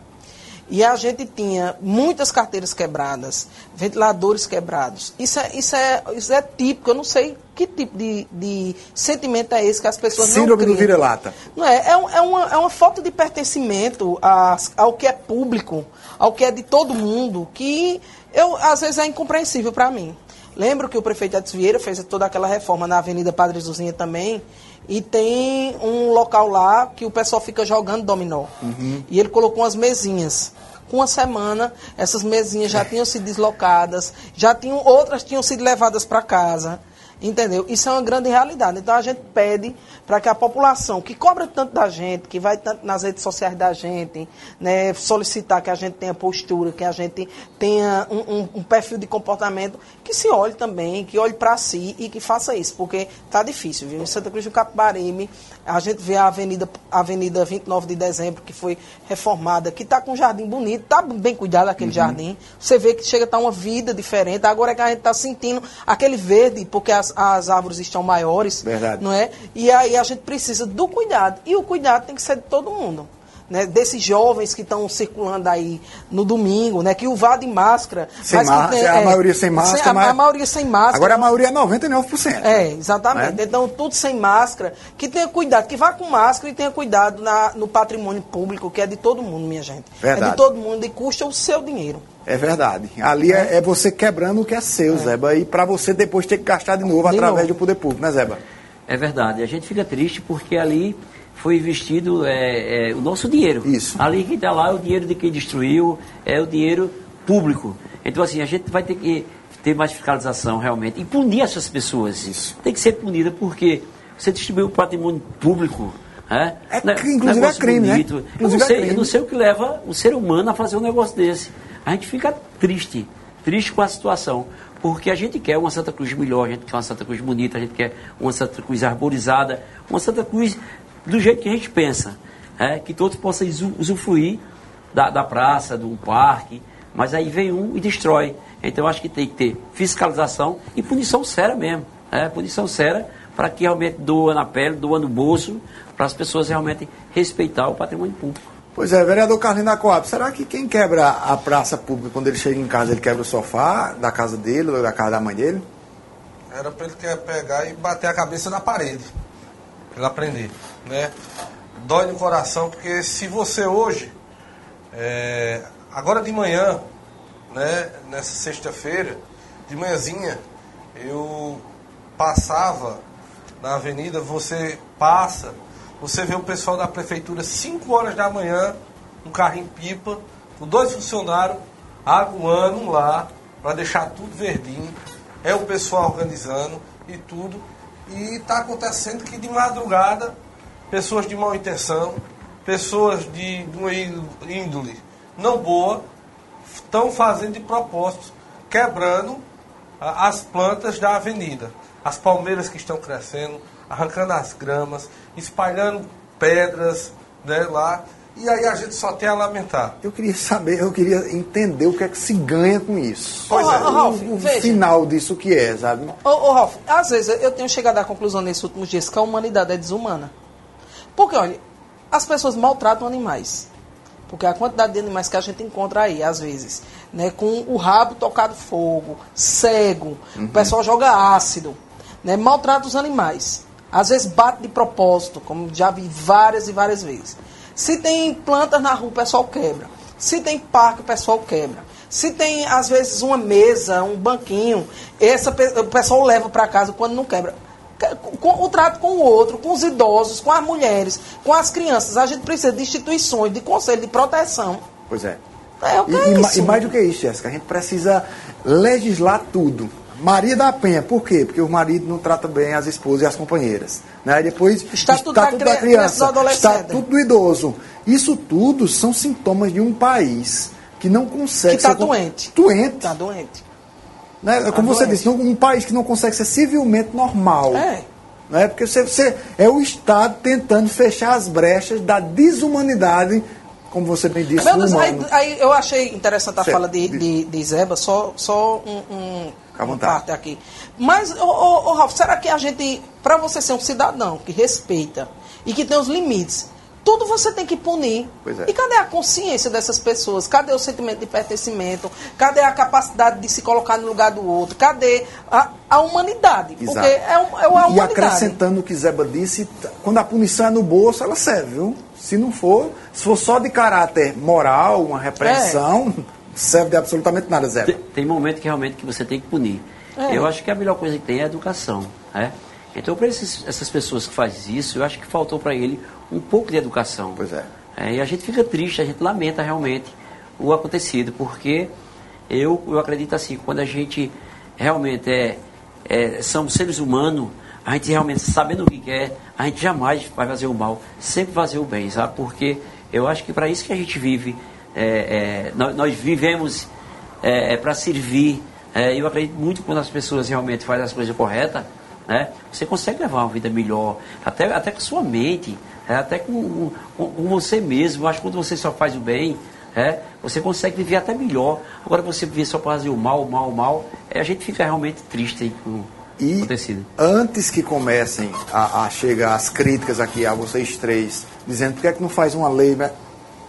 E a gente tinha muitas carteiras quebradas, ventiladores quebrados. Isso é, isso é, isso é típico, eu não sei que tipo de, de sentimento é esse que as pessoas Síndrome não criam. do vira-lata. Não é, é, é, uma, é uma falta de pertencimento a, ao que é público, ao que é de todo mundo, que eu, às vezes é incompreensível para mim. Lembro que o prefeito Edson Vieira fez toda aquela reforma na Avenida Padre Zuzinha também, e tem um local lá que o pessoal fica jogando dominó. Uhum. E ele colocou umas mesinhas. Com uma semana, essas mesinhas já tinham sido deslocadas, já tinham outras tinham sido levadas para casa. Entendeu? Isso é uma grande realidade. Então a gente pede para que a população que cobra tanto da gente, que vai tanto nas redes sociais da gente, né, solicitar que a gente tenha postura, que a gente tenha um, um, um perfil de comportamento, que se olhe também, que olhe para si e que faça isso, porque tá difícil, viu? Em Santa Cruz do Capibaribe, a gente vê a Avenida, a Avenida 29 de Dezembro, que foi reformada, que está com um jardim bonito, está bem cuidado aquele uhum. jardim. Você vê que chega a estar tá uma vida diferente. Agora é que a gente está sentindo aquele verde, porque as, as árvores estão maiores. Verdade. Não é? E aí a gente precisa do cuidado. E o cuidado tem que ser de todo mundo né, desses jovens que estão circulando aí no domingo, né, que o vá de máscara. Sem máscara, é, a maioria sem máscara. Sem, a, mas... a, maioria sem máscara. Agora a maioria é 99%. É, exatamente. Né? Então, tudo sem máscara. Que tenha cuidado, que vá com máscara e tenha cuidado na, no patrimônio público, que é de todo mundo, minha gente. Verdade. É de todo mundo e custa o seu dinheiro. É verdade. Ali é, é você quebrando o que é seu, é. Zeba, e para você depois ter que gastar de novo de através novo. do poder público, né, Zeba? É verdade. A gente fica triste porque ali foi investido é, é, o nosso dinheiro. Isso. Ali que está lá é o dinheiro de quem destruiu, é o dinheiro público. Então, assim, a gente vai ter que ter mais fiscalização realmente e punir essas pessoas. Isso. Tem que ser punida porque você distribuiu o patrimônio público. É, é inclusive é crime, né? Inclusive eu, não sei, é eu não sei o que leva o ser humano a fazer um negócio desse. A gente fica triste, triste com a situação. Porque a gente quer uma Santa Cruz melhor, a gente quer uma Santa Cruz bonita, a gente quer uma Santa Cruz arborizada, uma Santa Cruz do jeito que a gente pensa. É, que todos possam usufruir da, da praça, do parque, mas aí vem um e destrói. Então eu acho que tem que ter fiscalização e punição séria mesmo. É, punição séria para que realmente doa na pele, doa no bolso, para as pessoas realmente respeitar o patrimônio público. Pois é, vereador Carlinhos da Coab, será que quem quebra a praça pública quando ele chega em casa, ele quebra o sofá da casa dele ou da casa da mãe dele? Era para ele pegar e bater a cabeça na parede, ele aprender né? Dói no coração, porque se você hoje, é, agora de manhã, né, nessa sexta-feira, de manhãzinha, eu passava na avenida, você passa, você vê o pessoal da prefeitura 5 horas da manhã, um carrinho pipa, com dois funcionários aguando lá para deixar tudo verdinho. É o pessoal organizando e tudo. E está acontecendo que de madrugada pessoas de má intenção, pessoas de, de uma índole não boa, estão fazendo de propósito, quebrando as plantas da avenida. As palmeiras que estão crescendo, arrancando as gramas, espalhando pedras né, lá. E aí a gente só tem a lamentar. Eu queria saber, eu queria entender o que é que se ganha com isso. Pois é. Ralf, o, o final disso que é, sabe? Ô, ô Ralf, às vezes eu tenho chegado à conclusão nesses últimos dias que a humanidade é desumana. Porque, olha, as pessoas maltratam animais. Porque a quantidade de animais que a gente encontra aí, às vezes, né, com o rabo tocado fogo, cego, uhum. o pessoal joga ácido, né, maltrata os animais. Às vezes bate de propósito, como já vi várias e várias vezes. Se tem plantas na rua, o pessoal quebra. Se tem parque, o pessoal quebra. Se tem, às vezes, uma mesa, um banquinho, essa, o pessoal leva para casa quando não quebra o trato com o outro, com os idosos, com as mulheres, com as crianças. A gente precisa de instituições, de conselho de proteção. Pois é. é, e, é e, e, mais do que isso, Jéssica, a gente precisa legislar tudo. Maria da Penha, por quê? Porque o marido não trata bem as esposas e as companheiras. Né? E depois, Estatuto, Estatuto da, da criança, Estatuto do idoso. Isso tudo são sintomas de um país que não consegue... Que está doente. Doente. Está doente. Né? Como você disse, um país que não consegue ser civilmente normal. É. Né? Porque você, você, é o Estado tentando fechar as brechas da desumanidade, como você bem disse, Meu Deus, aí, aí, eu achei interessante a certo. fala de, de, de Zeba, só, só um, um uma parte aqui. Mas, ô, ô, ô, Ralf, será que a gente, para você ser um cidadão que respeita e que tem os limites, tudo você tem que punir. É. E cadê a consciência dessas pessoas? Cadê o sentimento de pertencimento? Cadê a capacidade de se colocar no lugar do outro? Cadê a, a humanidade? Exato. Porque é, um, é uma humanidade. E acrescentando o que Zeba disse, quando a punição é no bolso, ela serve, viu? Se não for, se for só de caráter moral, uma repressão, é. serve de absolutamente nada, Zeba. Tem, tem momento que realmente que você tem que punir. É. Eu acho que a melhor coisa que tem é a educação, né? Então, para essas pessoas que fazem isso, eu acho que faltou para ele um pouco de educação. Pois é. é. E a gente fica triste, a gente lamenta realmente o acontecido, porque eu, eu acredito assim, quando a gente realmente é é, somos seres humanos, a gente realmente, sabendo o que quer, a gente jamais vai fazer o mal, sempre fazer o bem, sabe? Porque eu acho que para isso que a gente vive, é, é, nós, nós, vivemos é, é para servir. É, eu acredito muito que quando as pessoas realmente fazem as coisas corretas, né, você consegue levar uma vida melhor, até, até com a sua mente, é, até com, com, com, você mesmo. Eu acho que quando você só faz o bem, é, você consegue viver até melhor. Agora você viver só para fazer o mal, o mal, o mal, é, a gente fica realmente triste aí com e acontecido. antes que comecem a, a, chegar as críticas aqui a vocês três, dizendo por que, é que não faz uma lei né,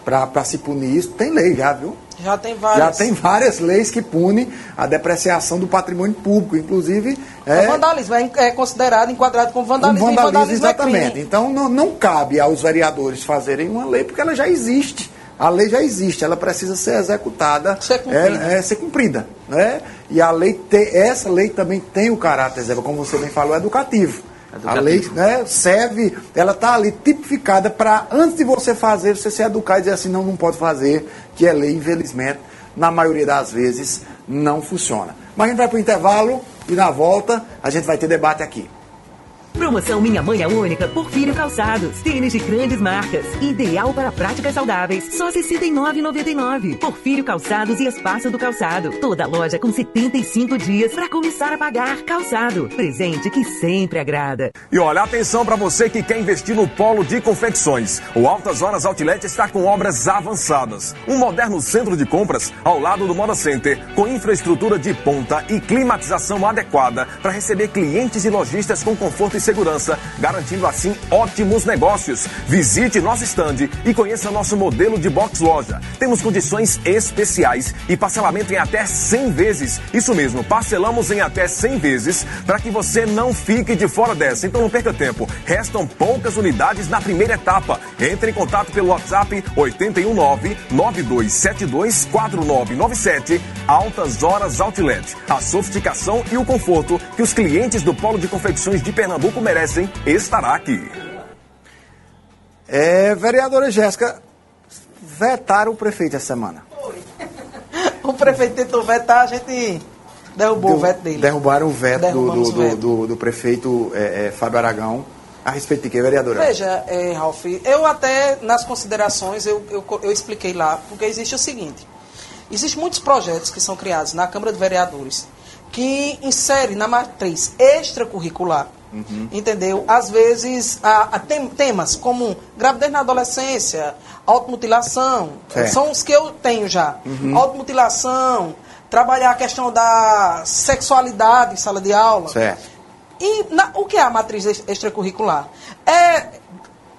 para se punir isso, tem lei já, viu? Já tem várias. Já tem várias leis que punem a depreciação do patrimônio público, inclusive. É, o vandalismo é, é considerado, enquadrado como vandalismo. Vandalismo, vandalismo é exatamente. É então não, não cabe aos vereadores fazerem uma lei, porque ela já existe. A lei já existe, ela precisa ser executada, ser cumprida. É, é, ser cumprida né? E a lei te, essa lei também tem o caráter, como você bem falou, educativo. A lei né, serve, ela está ali tipificada para, antes de você fazer, você se educar e dizer assim, não, não pode fazer, que é lei, infelizmente, na maioria das vezes, não funciona. Mas a gente vai para o intervalo e na volta a gente vai ter debate aqui. Promoção Minha Mãe é Única Porfírio Calçados. Tênis de grandes marcas. Ideal para práticas saudáveis. Só R$ 69,99. Porfírio Calçados e Espaço do Calçado. Toda loja com 75 dias para começar a pagar. Calçado. Presente que sempre agrada. E olha, atenção para você que quer investir no polo de confecções. O Altas Horas Outlet está com obras avançadas. Um moderno centro de compras ao lado do Moda Center, com infraestrutura de ponta e climatização adequada para receber clientes e lojistas com conforto e segurança, garantindo assim ótimos negócios. Visite nosso estande e conheça nosso modelo de box loja. Temos condições especiais e parcelamento em até 100 vezes. Isso mesmo, parcelamos em até 100 vezes para que você não fique de fora dessa. Então não perca tempo. Restam poucas unidades na primeira etapa. Entre em contato pelo WhatsApp 819 9272 4997 Altas Horas Outlet. A sofisticação e o conforto que os clientes do Polo de Confecções de Pernambuco Pernambuco merecem estará aqui. É, vereadora Jéssica, vetaram o prefeito essa semana. o prefeito tentou vetar, a gente derrubou Deu, o veto dele. Derrubaram o veto do, do, do, do, do prefeito é, é, Fábio Aragão. A respeito de que, vereadora? Veja, é, Ralf, eu até nas considerações eu, eu, eu expliquei lá, porque existe o seguinte: existem muitos projetos que são criados na Câmara de Vereadores que inserem na matriz extracurricular Uhum. Entendeu? Às vezes, há, há tem, temas como gravidez na adolescência, automutilação, é. são os que eu tenho já. Uhum. Automutilação, trabalhar a questão da sexualidade em sala de aula. Certo. E na, o que é a matriz extracurricular? É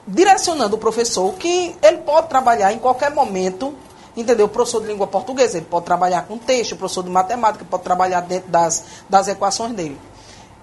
direcionando o professor que ele pode trabalhar em qualquer momento entendeu? O professor de língua portuguesa, ele pode trabalhar com texto, o professor de matemática pode trabalhar dentro das, das equações dele.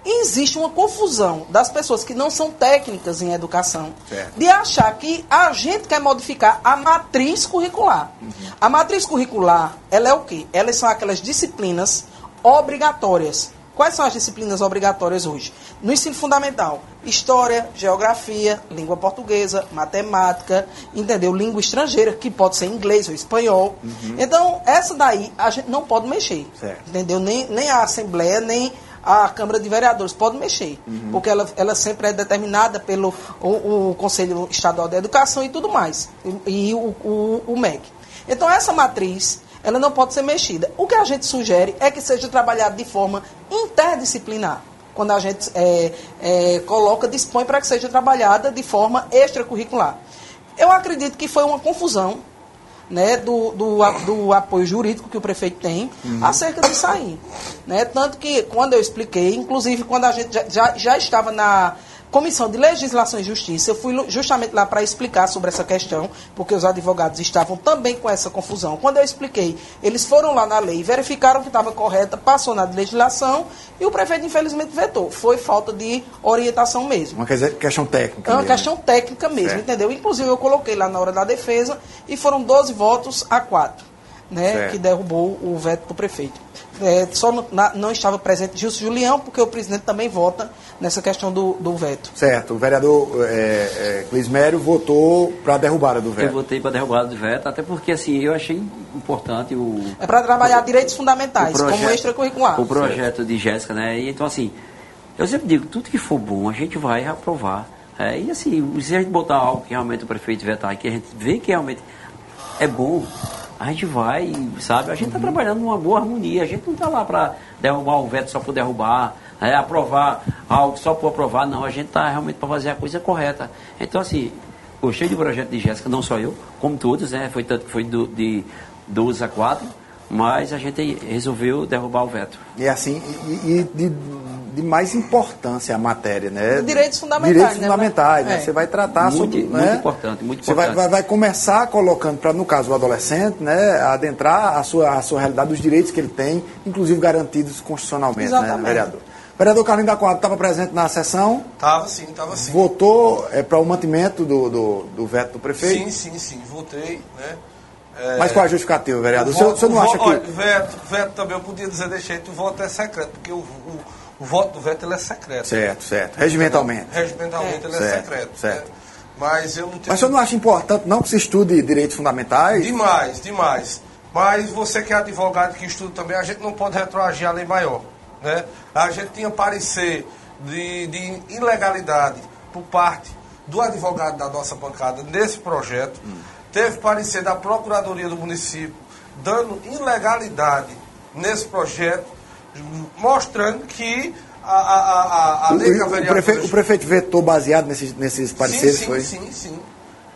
E existe uma confusão das pessoas que não são técnicas em educação certo. de achar que a gente quer modificar a matriz curricular. Uhum. A matriz curricular, ela é o quê? Elas são aquelas disciplinas obrigatórias. Quais são as disciplinas obrigatórias hoje? No ensino fundamental, história, geografia, língua portuguesa, matemática, entendeu? Língua estrangeira, que pode ser inglês ou espanhol. Uhum. Então, essa daí a gente não pode mexer. Certo. Entendeu? Nem, nem a Assembleia, nem a Câmara de Vereadores pode mexer, uhum. porque ela, ela sempre é determinada pelo o, o, Conselho Estadual de Educação e tudo mais, e, e o, o, o MEC. Então, essa matriz, ela não pode ser mexida. O que a gente sugere é que seja trabalhado de forma interdisciplinar. Quando a gente é, é, coloca, dispõe para que seja trabalhada de forma extracurricular. Eu acredito que foi uma confusão né, do, do, do, apoio jurídico que o prefeito tem uhum. acerca disso aí. Né? Tanto que, quando eu expliquei, inclusive quando a gente já, já, já estava na Comissão de Legislação e Justiça, eu fui justamente lá para explicar sobre essa questão, porque os advogados estavam também com essa confusão. Quando eu expliquei, eles foram lá na lei, verificaram que estava correta, passou na legislação e o prefeito, infelizmente, vetou. Foi falta de orientação mesmo. Uma questão técnica. É uma mesmo. questão técnica mesmo, entendeu? Inclusive, eu coloquei lá na hora da defesa e foram 12 votos a 4. Né, que derrubou o veto do prefeito. É, só no, na, não estava presente Gilson Julião, porque o presidente também vota nessa questão do, do veto. Certo. O vereador é, é, Clismério votou para a derrubada do veto. Eu votei para a derrubada do veto, até porque assim, eu achei importante o. É para trabalhar o, direitos fundamentais, projeto, como extracurricular. O projeto certo. de Jéssica, né? E, então, assim, eu sempre digo, tudo que for bom, a gente vai aprovar. É, e assim, se a gente botar algo que realmente o prefeito vetar, que a gente vê que realmente é bom, a gente vai, sabe? A gente está trabalhando numa boa harmonia. A gente não está lá para derrubar um veto só por derrubar, é, aprovar algo só por aprovar. Não, a gente está realmente para fazer a coisa correta. Então, assim, gostei do projeto de Jéssica, não só eu, como todos, né? Foi tanto que foi do, de 12 a 4, mas a gente resolveu derrubar o veto. E assim, e, e de de mais importância a matéria, né? Direitos fundamentais. Direitos né? fundamentais, né? É. Você vai tratar muito, sobre. Muito né? importante, muito importante. Você vai, vai, vai começar colocando, para no caso o adolescente, né, adentrar a sua, a sua realidade, os direitos que ele tem, inclusive garantidos constitucionalmente, né, Exatamente. né, vereador? Vereador Carlinhos da Quadra estava presente na sessão? Estava sim, estava sim. Votou é, para o mantimento do, do, do, veto do prefeito? Sim, sim, sim, votei, né? É... Mas qual a justificativa, vereador? O, voto, o senhor não acha que... Olha, veto, veto também, eu podia dizer de jeito, o voto é secreto, porque o, o o voto do veto ele é secreto. Certo, certo. Regimentalmente. Regimentalmente é. ele é certo, secreto. Certo. Né? Mas eu não tenho... Mas o senhor não acha importante não que se estude direitos fundamentais? Demais, demais. Mas você que é advogado que estuda também, a gente não pode retroagir a lei maior. Né? A gente tinha parecer de, de ilegalidade por parte do advogado da nossa bancada nesse projeto. Hum. Teve parecer da Procuradoria do município dando ilegalidade nesse projeto mostrando que a, a, a, a lei o, o, prefeito, o prefeito vetou baseado nesses, nesses pareceres, sim, sim, foi? Sim, sim,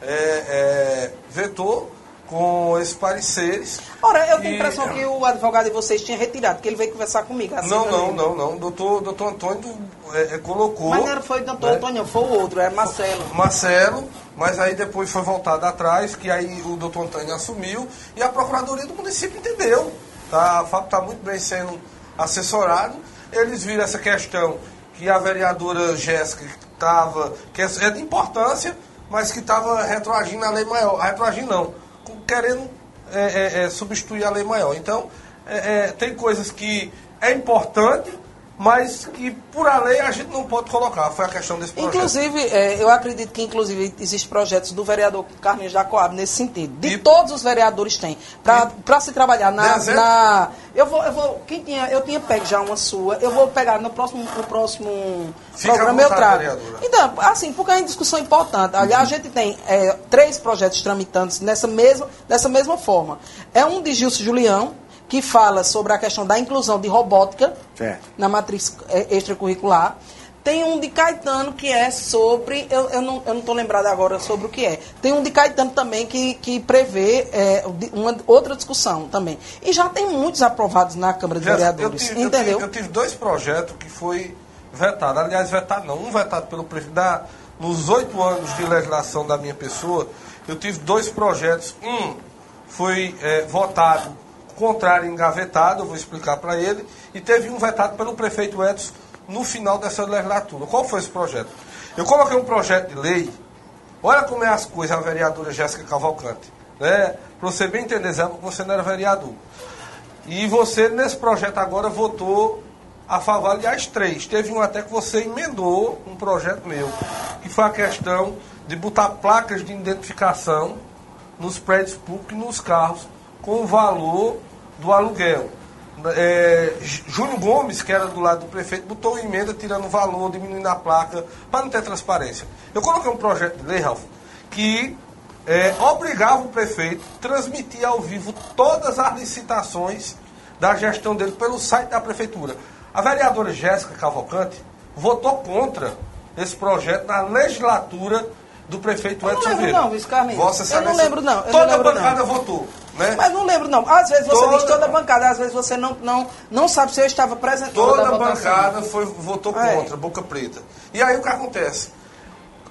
é, é, vetou com esses pareceres. Ora, eu tenho a impressão que o advogado de vocês tinha retirado, que ele veio conversar comigo. Assim, não, não, não, não. Doutor, doutor Antônio é, é, colocou. Mas não foi o doutor né? Antônio, foi o outro, era Marcelo. Marcelo, mas aí depois foi voltado atrás, que aí o doutor Antônio assumiu e a Procuradoria do município entendeu. Tá, a FAP está muito bem sendo assessorado, eles viram essa questão que a vereadora Jéssica estava, que é, é de importância, mas que estava retroagindo a lei maior. Retroagindo não, querendo é, é, é, substituir a lei maior. Então, é, é, tem coisas que é importante, mas que por a lei a gente não pode colocar. Foi a questão desse projeto. Inclusive, é, eu acredito que inclusive existem projetos do vereador Carlinhos da Coab nesse sentido. De e, todos os vereadores têm. Para se trabalhar na, na. eu vou, eu vou. Quem tinha, eu tinha pego já uma sua, eu vou pegar no próximo, no próximo programa eu trago. Vereadora. Então, assim, porque é uma discussão importante. Uhum. A gente tem é, três projetos tramitantes nessa mesma, dessa mesma forma. É um de Gilson Julião que fala sobre a questão da inclusão de robótica certo. na matriz é, extracurricular. Tem um de Caetano que é sobre. Eu, eu não estou lembrado agora sobre o que é. Tem um de Caetano também que, que prevê é, uma outra discussão também. E já tem muitos aprovados na Câmara de já, Vereadores. Eu tive, entendeu? Eu tive, eu tive, dois projetos que foi vetado. Aliás, vetado não. Um vetado pelo prefeito. Da, nos oito anos de legislação da minha pessoa, eu tive dois projetos. Um foi é, votado contrário engavetado, eu vou explicar para ele, e teve um vetado pelo prefeito Edson no final dessa legislatura. Qual foi esse projeto? Eu coloquei um projeto de lei, olha como é as coisas, a vereadora Jéssica Cavalcante, né? Para você bem entender, Zé, porque você não era vereador. E você, nesse projeto agora, votou a favor, aliás, três. Teve um até que você emendou um projeto meu, que foi a questão de botar placas de identificação nos prédios públicos e nos carros com valor do aluguel. É, Júnior Gomes, que era do lado do prefeito, botou uma emenda tirando o valor, diminuindo a placa, para não ter transparência. Eu coloquei um projeto de lei, Ralf, que é, obrigava o prefeito a transmitir ao vivo todas as licitações da gestão dele pelo site da prefeitura. A vereadora Jéssica Cavalcante votou contra esse projeto na legislatura do prefeito Edson Vieira. Não, Luiz Carlinhos. Eu não lembro, não. Eu toda não lembro, a bancada não. votou. Né? Mas não lembro, não. Às vezes você toda... diz toda a bancada, às vezes você não, não, não sabe se eu estava presente. Toda a bancada foi, votou é. contra, boca preta. E aí o que acontece?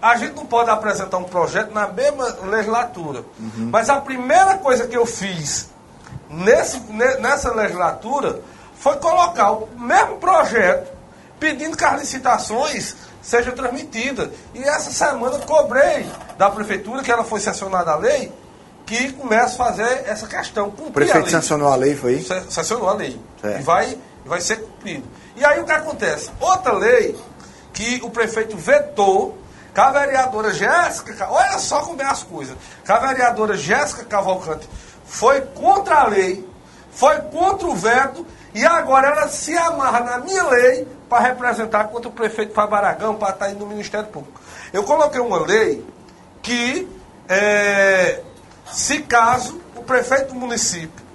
A gente não pode apresentar um projeto na mesma legislatura. Uhum. Mas a primeira coisa que eu fiz nesse, nessa legislatura foi colocar o mesmo projeto pedindo que as licitações seja transmitida. E essa semana cobrei da prefeitura, que ela foi sancionada a lei, que começa a fazer essa questão. O prefeito a sancionou a lei, foi? Sancionou a lei. Certo. E vai, vai ser cumprido. E aí o que acontece? Outra lei que o prefeito vetou, que a vereadora Jéssica, olha só como é as coisas, que a vereadora Jéssica Cavalcante foi contra a lei, foi contra o veto, e agora ela se amarra na minha lei para representar contra o prefeito Fábio Aragão, para estar indo no Ministério Público. Eu coloquei uma lei que é, se caso o prefeito do município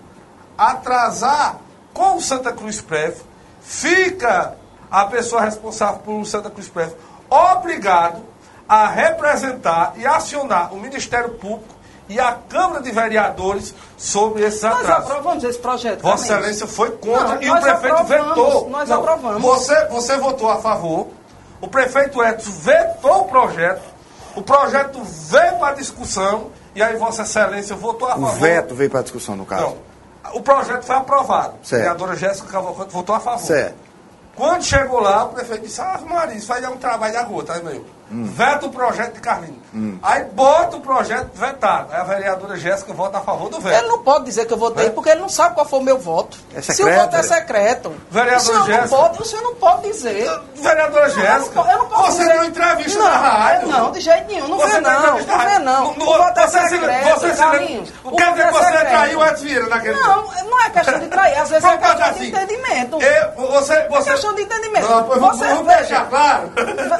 atrasar com o Santa Cruz Prev, fica a pessoa responsável por Santa Cruz Prev obrigado a representar e acionar o Ministério Público e a Câmara de Vereadores sobre esse atraso. Nós aprovamos esse projeto. Vossa Excelência foi contra não, e o prefeito vetou. Nós não, aprovamos. Você, você votou a favor, o prefeito Edson vetou o projeto, o projeto veio para discussão e aí Vossa Excelência votou a favor. O veto veio para discussão, no caso? Não. O projeto foi aprovado. Certo. A vereadora Jéssica Cavalcante votou a favor. Certo. Quando chegou lá, o prefeito disse, ah, Maria, isso aí é um trabalho da gota, aí meu. Hum. Veta o projeto de Carlinhos. Hum. Aí bota o projeto vetado. Aí a vereadora Jéssica vota a favor do veto. Ele não pode dizer que eu votei, é? porque ele não sabe qual foi o meu voto. É secreto, Se o voto é secreto, vereadora o, senhor Jéssica, não pode, o senhor não pode dizer. Vereadora Jéssica, eu não, eu não posso você dizer. deu entrevista não, na rádio. Não, de jeito nenhum. Não vê não. Não vê não. O voto é secreto, você Carlinhos. O quer dizer que você traiu o Edson Vieira naquele Não, não é questão de trair. Às vezes é questão de entendimento. Você, você... É questão de entendimento. Vamos deixar claro.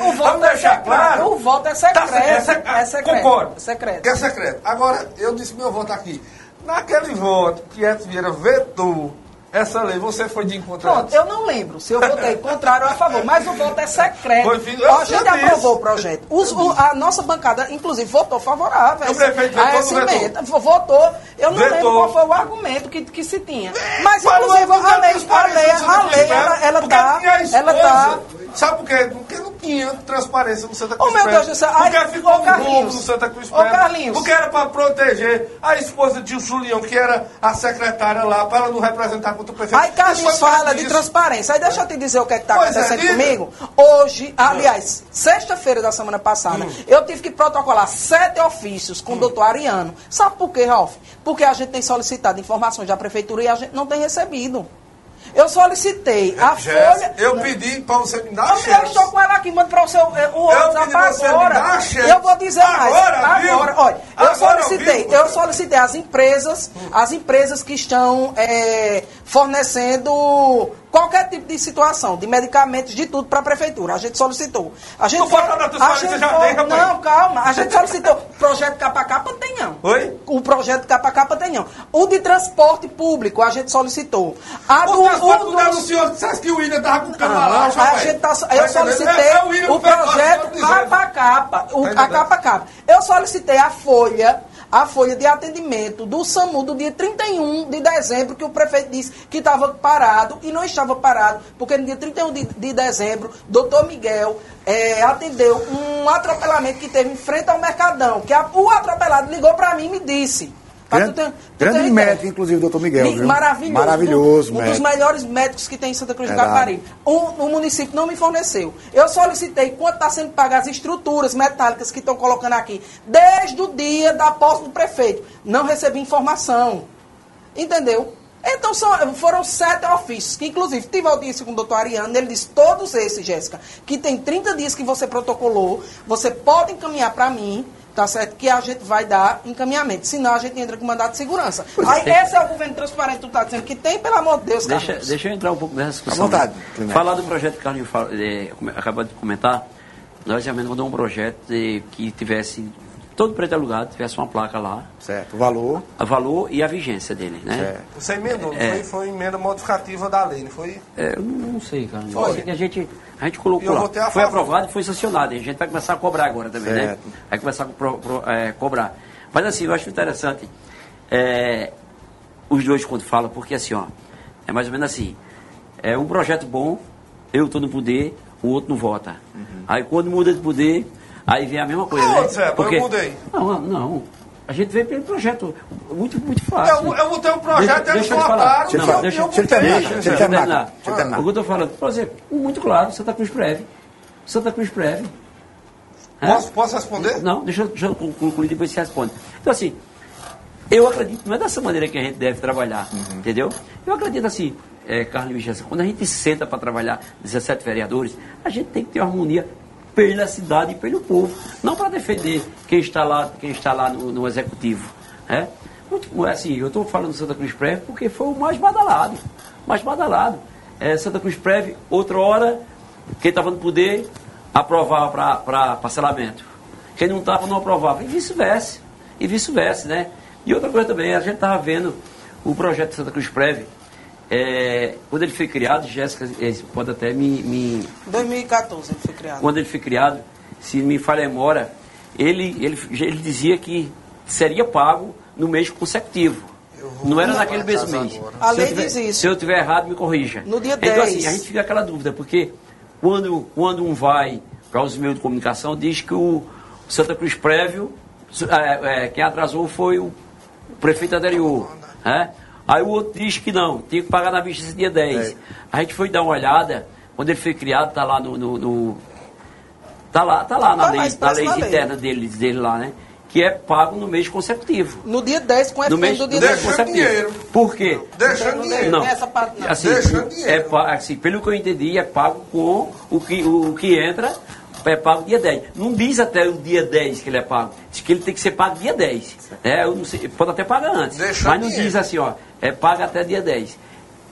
O voto é secreto. O voto é secreto. Tá, é, é secreto. Concordo. Secreto. Que é secreto. Agora, eu disse meu voto aqui. Naquele voto que Edson Vieira vetou essa lei, você foi de encontro Pronto, eu não lembro se eu votei contrário ou a favor, mas o voto é secreto. Foi, a gente aprovou o projeto. Os, o, a nossa bancada, inclusive, votou favorável. O prefeito a essa emenda. Votou. Eu não vetou. lembro qual foi o argumento que, que se tinha. Mas, inclusive, a lei, a lei, a lei, ela, ela tá... Ela tá Sabe por quê? Porque não tinha transparência no Santa Cruz Oh, meu Deus do céu. Porque Ai, ficou um roubo no Santa Cruz Ô, Carlinhos. Porque era para proteger a esposa de Julião, que era a secretária lá, para ela não representar o prefeito. Aí Carlinhos fala de transparência. Aí deixa eu te dizer o que é está acontecendo é, comigo. Hoje, aliás, sexta-feira da semana passada, hum. eu tive que protocolar sete ofícios com hum. o doutor Ariano. Sabe por quê, Ralf? Porque a gente tem solicitado informações da prefeitura e a gente não tem recebido. Eu solicitei a folha. Eu pedi para você me dar a. Eu estou com ela aqui, manda para o seu eh, o WhatsApp agora. Eu vou dizer agora, mais. Viu? Agora, olha, eu agora, solicitei, eu solicitei as empresas, as empresas que estão é, fornecendo qualquer tipo de situação, de medicamentos, de tudo para a prefeitura. A gente solicitou. A gente não for, a gente já for, tem, Não, calma. A gente solicitou. O projeto capa capa tem não. Oi? O projeto capa capa tem não. O de transporte público a gente solicitou. A o do, transporte o, do, senhor dissesse que o William estava com cama lá. A gente tá, eu solicitei é, é o, o projeto capa capa. O, a capa capa. Eu solicitei a folha a folha de atendimento do SAMU do dia 31 de dezembro, que o prefeito disse que estava parado e não estava parado, porque no dia 31 de, de dezembro, doutor Miguel é, atendeu um atropelamento que teve em frente ao Mercadão, que a, o atropelado ligou para mim e me disse Grande, tu, tu grande médico, inclusive, doutor Miguel. Viu? Maravilhoso. Maravilhoso, Um, um dos melhores médicos que tem em Santa Cruz do Caparibe. O, o município não me forneceu. Eu solicitei quanto está sendo pago as estruturas metálicas que estão colocando aqui, desde o dia da posse do prefeito. Não recebi informação. Entendeu? Então são, foram sete ofícios, que inclusive tive audiência com o doutor Ariano, ele disse, todos esses, Jéssica, que tem 30 dias que você protocolou, você pode encaminhar para mim, tá certo? Que a gente vai dar encaminhamento. Senão a gente entra com mandato de segurança. Pois Aí é. esse é o governo transparente que tu está dizendo que tem, pelo amor de Deus, deixa, deixa eu entrar um pouco nessa discussão. À vontade. Falar do projeto que o Carlinhos é, acabou de comentar, nós realmente mandamos um projeto de, que tivesse todo preto alugado, tivesse uma placa lá. Certo. O valor. O valor e a vigência dele, né? Certo. Você emendou, é, foi, foi emenda modificativa da lei, não foi? É, eu não sei, cara. Foi. que a gente, a gente colocou lá. Foi favor. aprovado e foi sancionado. A gente vai começar a cobrar agora também, né? certo. né? Vai começar a pro, pro, é, cobrar. Mas assim, eu acho interessante é, os dois quando falam, porque assim, ó, é mais ou menos assim. É um projeto bom, eu estou no poder, o outro não vota. Uhum. Aí quando muda de poder, Aí vem a mesma coisa, ah, né? Zé, Porque... eu mudei. Não, não. A gente veio pelo projeto muito, muito fácil. Eu, eu mudei um projeto, deixa, eles deixa votaram. Deixa, não, deixa, deixa, deixa, deixa, deixa, deixa terminar. Deixa eu terminar. O que eu estou falando, por exemplo, muito claro, Santa Cruz Preve. Santa Cruz Preve. Posso, posso responder? Não, deixa, deixa eu concluir, depois você responde. Então, assim, Eu acredito, não é dessa maneira que a gente deve trabalhar, uhum. entendeu? Eu acredito assim, é, Carlos Vigência, quando a gente senta para trabalhar 17 vereadores, a gente tem que ter harmonia pela cidade e pelo povo, não para defender quem está lá, quem está lá no, no executivo. Né? Assim, eu estou falando Santa Cruz Prévio porque foi o mais badalado. Mais badalado. É, Santa Cruz Prévio, outra hora, quem estava no poder aprovava para parcelamento. Quem não estava não aprovava. E vice-versa. E vice-versa, né? E outra coisa também, a gente estava vendo o projeto de Santa Cruz Prévio é, quando ele foi criado, Jéssica pode até me, me. 2014 ele foi criado. Quando ele foi criado, se me falha a memória, ele, ele, ele dizia que seria pago no mês consecutivo. Não era naquele mesmo mês. A lei tiver, diz isso. Se eu estiver errado, me corrija. No dia 10. Então, assim, a gente fica aquela dúvida, porque quando, quando um vai para os meios de comunicação, diz que o Santa Cruz Prévio, é, é, quem atrasou foi o, o prefeito anterior. Né? Aí o outro diz que não, tinha que pagar na vista esse dia 10. É. A gente foi dar uma olhada, quando ele foi criado, está lá no, no, no. tá lá, tá lá na tá lei, na lei interna dele, dele lá, né? Que é pago no mês consecutivo. No dia 10, com no mês, do dia 10 consecutivo. Dinheiro. Por quê? Deixando dinheiro. Não. Essa parte, não. Assim, Deixando dinheiro. É, assim, pelo que eu entendi, é pago com o que, o que entra é pago dia 10. Não diz até o dia 10 que ele é pago. Diz que ele tem que ser pago dia 10. É, sei, pode até pagar antes. Deixa mas não dinheiro. diz assim, ó, é pago até dia 10.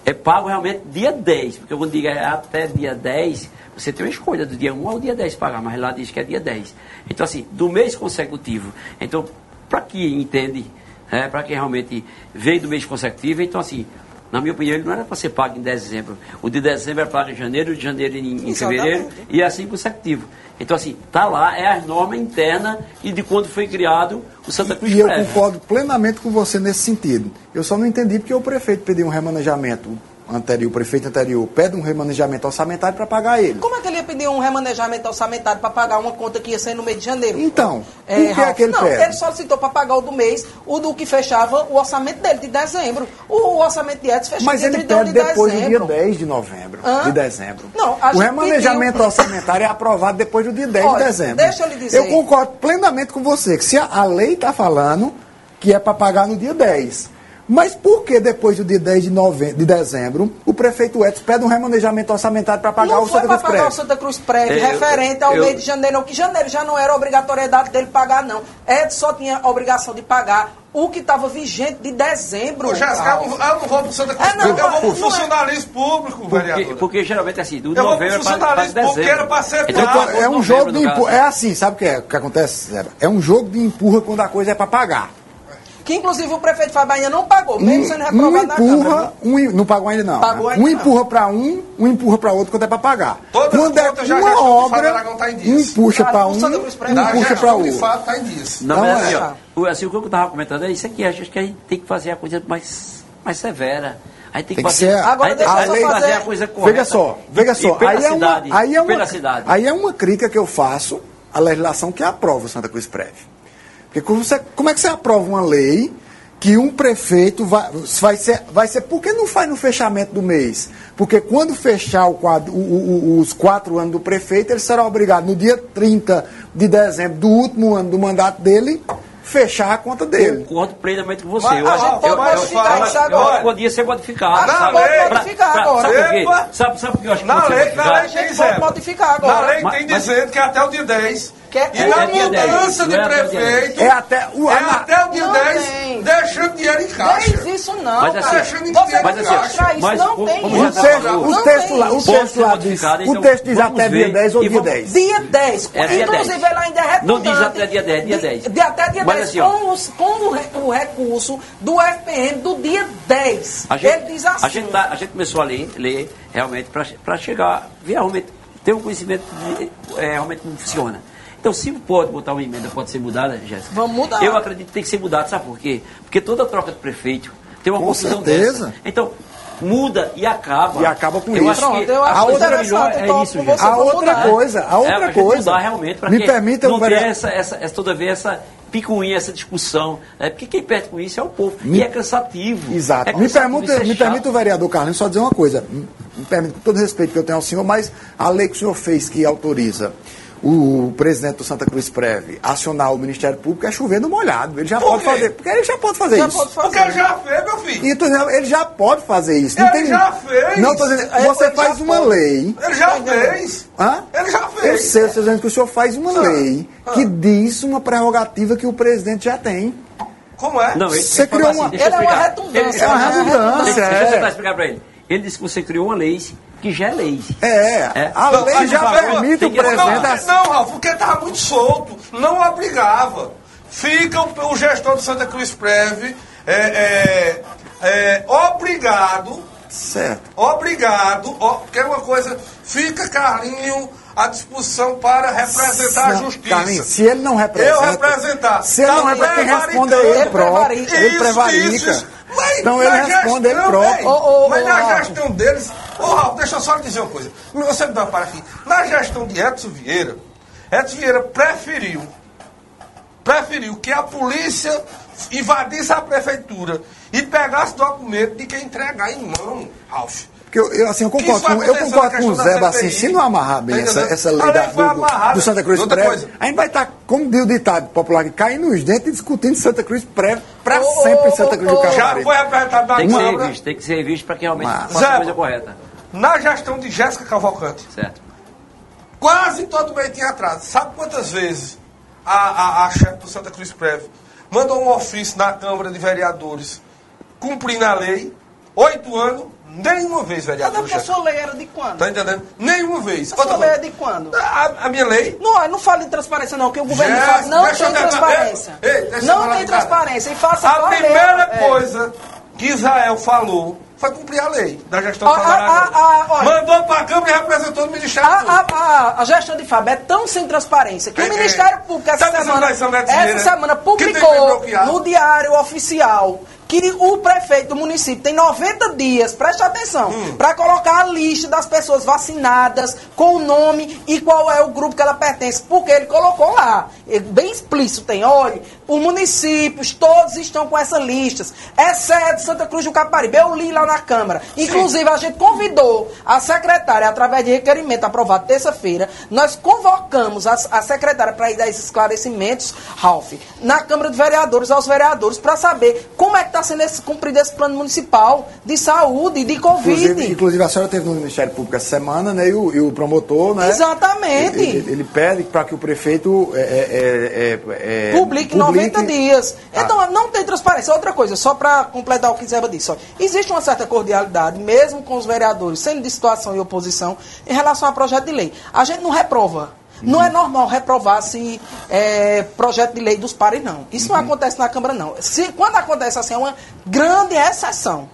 É pago realmente dia 10. Porque quando diga é até dia 10, você tem uma escolha do dia 1 ao dia 10 pagar, mas lá diz que é dia 10. Então, assim, do mês consecutivo. Então, para quem entende, é, para quem realmente veio do mês consecutivo, então assim, na minha opinião, ele não era para ser pago em dezembro. O de dezembro era pago em janeiro, o de janeiro em, em fevereiro e assim consecutivo. Então, assim, está lá, é a norma interna e de quando foi criado o Santa Cruz E, e eu concordo plenamente com você nesse sentido. Eu só não entendi porque o prefeito pediu um remanejamento anterior, o prefeito anterior, pede um remanejamento orçamentário para pagar ele. Como é que ele ia pedir um remanejamento orçamentário para pagar uma conta que ia ser no mês de janeiro? Então, é, por que, é que ele Não, pede? ele solicitou para pagar o do mês, o do que fechava o orçamento dele, de dezembro. O orçamento de Edson fechou Mas ele pede de depois do dia 10 de novembro, Hã? de dezembro. Não, o remanejamento pediu... orçamentário é aprovado depois do dia 10 Olha, de dezembro. Deixa eu lhe dizer. Eu concordo plenamente com você, que se a, a lei está falando que é para pagar no dia 10, mas por que depois do dia 10 de, novembro, de dezembro, o prefeito Edson pede um remanejamento orçamentário para pagar o Santa Cruz Prévio? Não foi para pagar o Santa Cruz Prévio, é, referente ao eu, mês de janeiro, não, que janeiro já não era obrigatoriedade dele pagar, não. Edson só tinha obrigação de pagar o que estava vigente de dezembro. Ô, Jéssica, eu, eu não vou para Santa Cruz, é, não, eu vou para o funcionalismo público, porque, Porque geralmente é assim, do eu novembro vou para funcionalismo para público, era para ser então, pago. É um jogo de empurra. É assim, sabe o que, é, o que acontece, Zé? É um jogo de empurra quando a coisa é para pagar que inclusive o prefeito Fabainha não pagou, mesmo sendo reprovado um empurra, Um, não pagou ainda não. Pagou né? ainda um empurra para um, um empurra para outro quando é para pagar. Todas quando é uma obra, tá um puxa para um, um puxa para outro. fato tá em disso. Não, mas assim, ó, assim, o que eu estava comentando é isso aqui, acho que a gente tem que fazer a coisa mais, mais severa. Aí tem que, tem fazer, que ser, agora deixa a lei, fazer a coisa correta. Veja só, veja só. Aí, é uma, aí, é uma, aí é uma crítica que eu faço à legislação que aprova o Santa Cruz Prévio. Porque como, você, como é que você aprova uma lei que um prefeito vai, vai, ser, vai ser. Por que não faz no fechamento do mês? Porque quando fechar o quadro, o, o, os quatro anos do prefeito, ele será obrigado, no dia 30 de dezembro do último ano do mandato dele, fechar a conta dele. Concordo plenamente com você. Mas, eu, a gente pode modificar isso agora. Eu, podia ser modificado. Na sabe? pode modificar pra, agora. Sabe por quê? Sabe, sabe por que eu acho que na pode lei, Na lei, a gente pode modificar agora. Na lei tem mas, dizendo que é até o dia 10 que é, e na mudança de prefeito. É até o, é até o dia não 10, tem. deixando dinheiro em caixa. Diz isso não, mas, assim, deixando Você dinheiro mas, em assim, caixa. Isso não como, tem. Como o texto, o texto lá, o texto lá diz, o texto diz até dia 10 ou dia 10. Dia 10. É dia Inclusive, 10. ela ainda é redundante. Não diz até dia 10, dia 10. De, de até dia Mas 10, assim, com, os, com o, recurso do FPM do dia 10. A gente, Ele diz assim. A gente, tá, a gente começou a ler, ler realmente para chegar, ver realmente, ter um conhecimento de é, realmente como funciona. Então, se pode botar uma emenda, pode ser mudada, Jéssica. Vamos mudar. Eu acredito que tem que ser mudado, sabe por quê? Porque toda troca de prefeito tem uma Com confusão certeza. dessa. Então, muda e acaba. E acaba com eu isso. Acho Pronto, que eu acho a outra melhor é isso, gente. A outra mudar. coisa, a outra é, coisa. mudar realmente para Me permita, não ter essa, essa, essa, toda vez essa picuinha, essa discussão. Né? Porque quem perde com isso é o povo. Me- E é cansativo. Exato. É me cansativo, permita, isso é me permita o vereador Carlinhos só dizer uma coisa. Me permita, com todo o respeito que eu tenho ao senhor, mas a lei que o senhor fez que autoriza o presidente do Santa Cruz Preve acionar o Ministério Público é chover no molhado. Ele já Por pode quê? fazer. Porque ele já pode fazer Já isso. pode fazer. Porque ele já fez, meu filho. Então, ele já pode fazer isso. Ele já fez. Não, tô dizendo, você faz uma pode. lei. Ele já fez. Hã? Ele já Eu fez. sei, eu estou dizendo que o senhor faz uma lei que diz uma prerrogativa que o presidente já tem. Como é? Não, ele, Você criou assim, uma- Ele é uma redundância, Ele- é uma redundância, Deixa, deixa eu tentar explicar pra ele. Ele disse que você criou uma lei que já é lei. É, a Não, lei já permite o presidente... Não, não, Ralf, porque estava muito solto. Não obrigava. Fica o, o gestor do Santa Cruz Preve é, é, é, obrigado. Certo. Obrigado. Ó, porque é uma coisa. Fica Carlinho à disposição para representar a Não, justiça. Carlinhos, se ele não representa- Eu representar. Se ele não representa, quem responde é ele próprio. Ele Isso, prevarica. isso, isso. Mas Então ele na responde ele gestão, próprio. véi, Ô, ô, Mas ô, na gestão deles. Ô, Ralf, deixa eu só lhe dizer uma coisa. Você me dá para aqui. Na gestão de Edson Vieira, Edson Vieira preferiu preferiu que a polícia invadisse a prefeitura e pegasse documento de quem entregar em mão, Ralf. Porque eu, eu, assim, eu concordo, com, eu concordo com o Zé da assim, se não amarrar bem Tá essa, essa A lei da- do, do Santa Cruz coisa. a gente vai estar, como diz o ditado popular, caindo nos dentes e discutindo Santa Cruz Preve para sempre Santa Cruz do Capibaribe. Já foi apresentado na Tem que ser revisto, tem que ser revisto para que realmente Mas- faça a coisa correta. Na gestão de Jéssica Cavalcante. Certo. Quase todo mês tinha atraso. Sabe quantas vezes a, a, a chefe do Santa Cruz Preve mandou um ofício na Câmara de Vereadores cumprindo a lei? Oito anos, nenhuma vez, vereador a sua lei era de quando? Tá entendendo? Nenhuma vez. A sua Outra lei é de quando? A, a minha lei? Não, não fale de transparência não, que o governo Jéssica, faz, não tem transparência. Ei, não tem transparência. E faça A primeira É. coisa que Israel falou foi cumprir a lei da gestão Ah, ah, ah, ah, olha. Mandou para a Câmara e representou no Ministério A, Público. a, a, a gestão de Fábio é tão sem transparência que É, o Ministério Público essa Tá semana, da essa né? semana que publicou no Diário Oficial que o prefeito do município tem 90 dias, preste atenção, Hum. para colocar a lista das pessoas vacinadas com o nome e qual é o grupo que ela pertence, porque ele colocou lá, ele bem explícito tem, olha, os municípios todos estão com essas listas, exceto Santa Cruz do Caparibe, eu li lá na Câmara, inclusive a gente convidou a secretária, através de requerimento aprovado terça-feira, nós convocamos a, a secretária para ir dar esses esclarecimentos, Ralph, na Câmara de Vereadores, aos vereadores, para saber como é que está sendo esse, cumprido esse plano municipal de saúde, de Covid. Inclusive, inclusive, a senhora teve no Ministério Público essa semana, né? E o, e o promotor, né? Exatamente. Ele, ele- ele pede para que o prefeito é, é, é, é, Publique 90 dias. Então, não tem transparência. Outra coisa, só para completar o que Zeba disse. ó, existe uma certa cordialidade, mesmo com os vereadores, sendo de situação e oposição, em relação ao projeto de lei. A gente não reprova. Não é normal reprovar se é, projeto de lei dos pares, não. Isso não acontece na Câmara, não. Se, quando acontece assim, é uma grande exceção.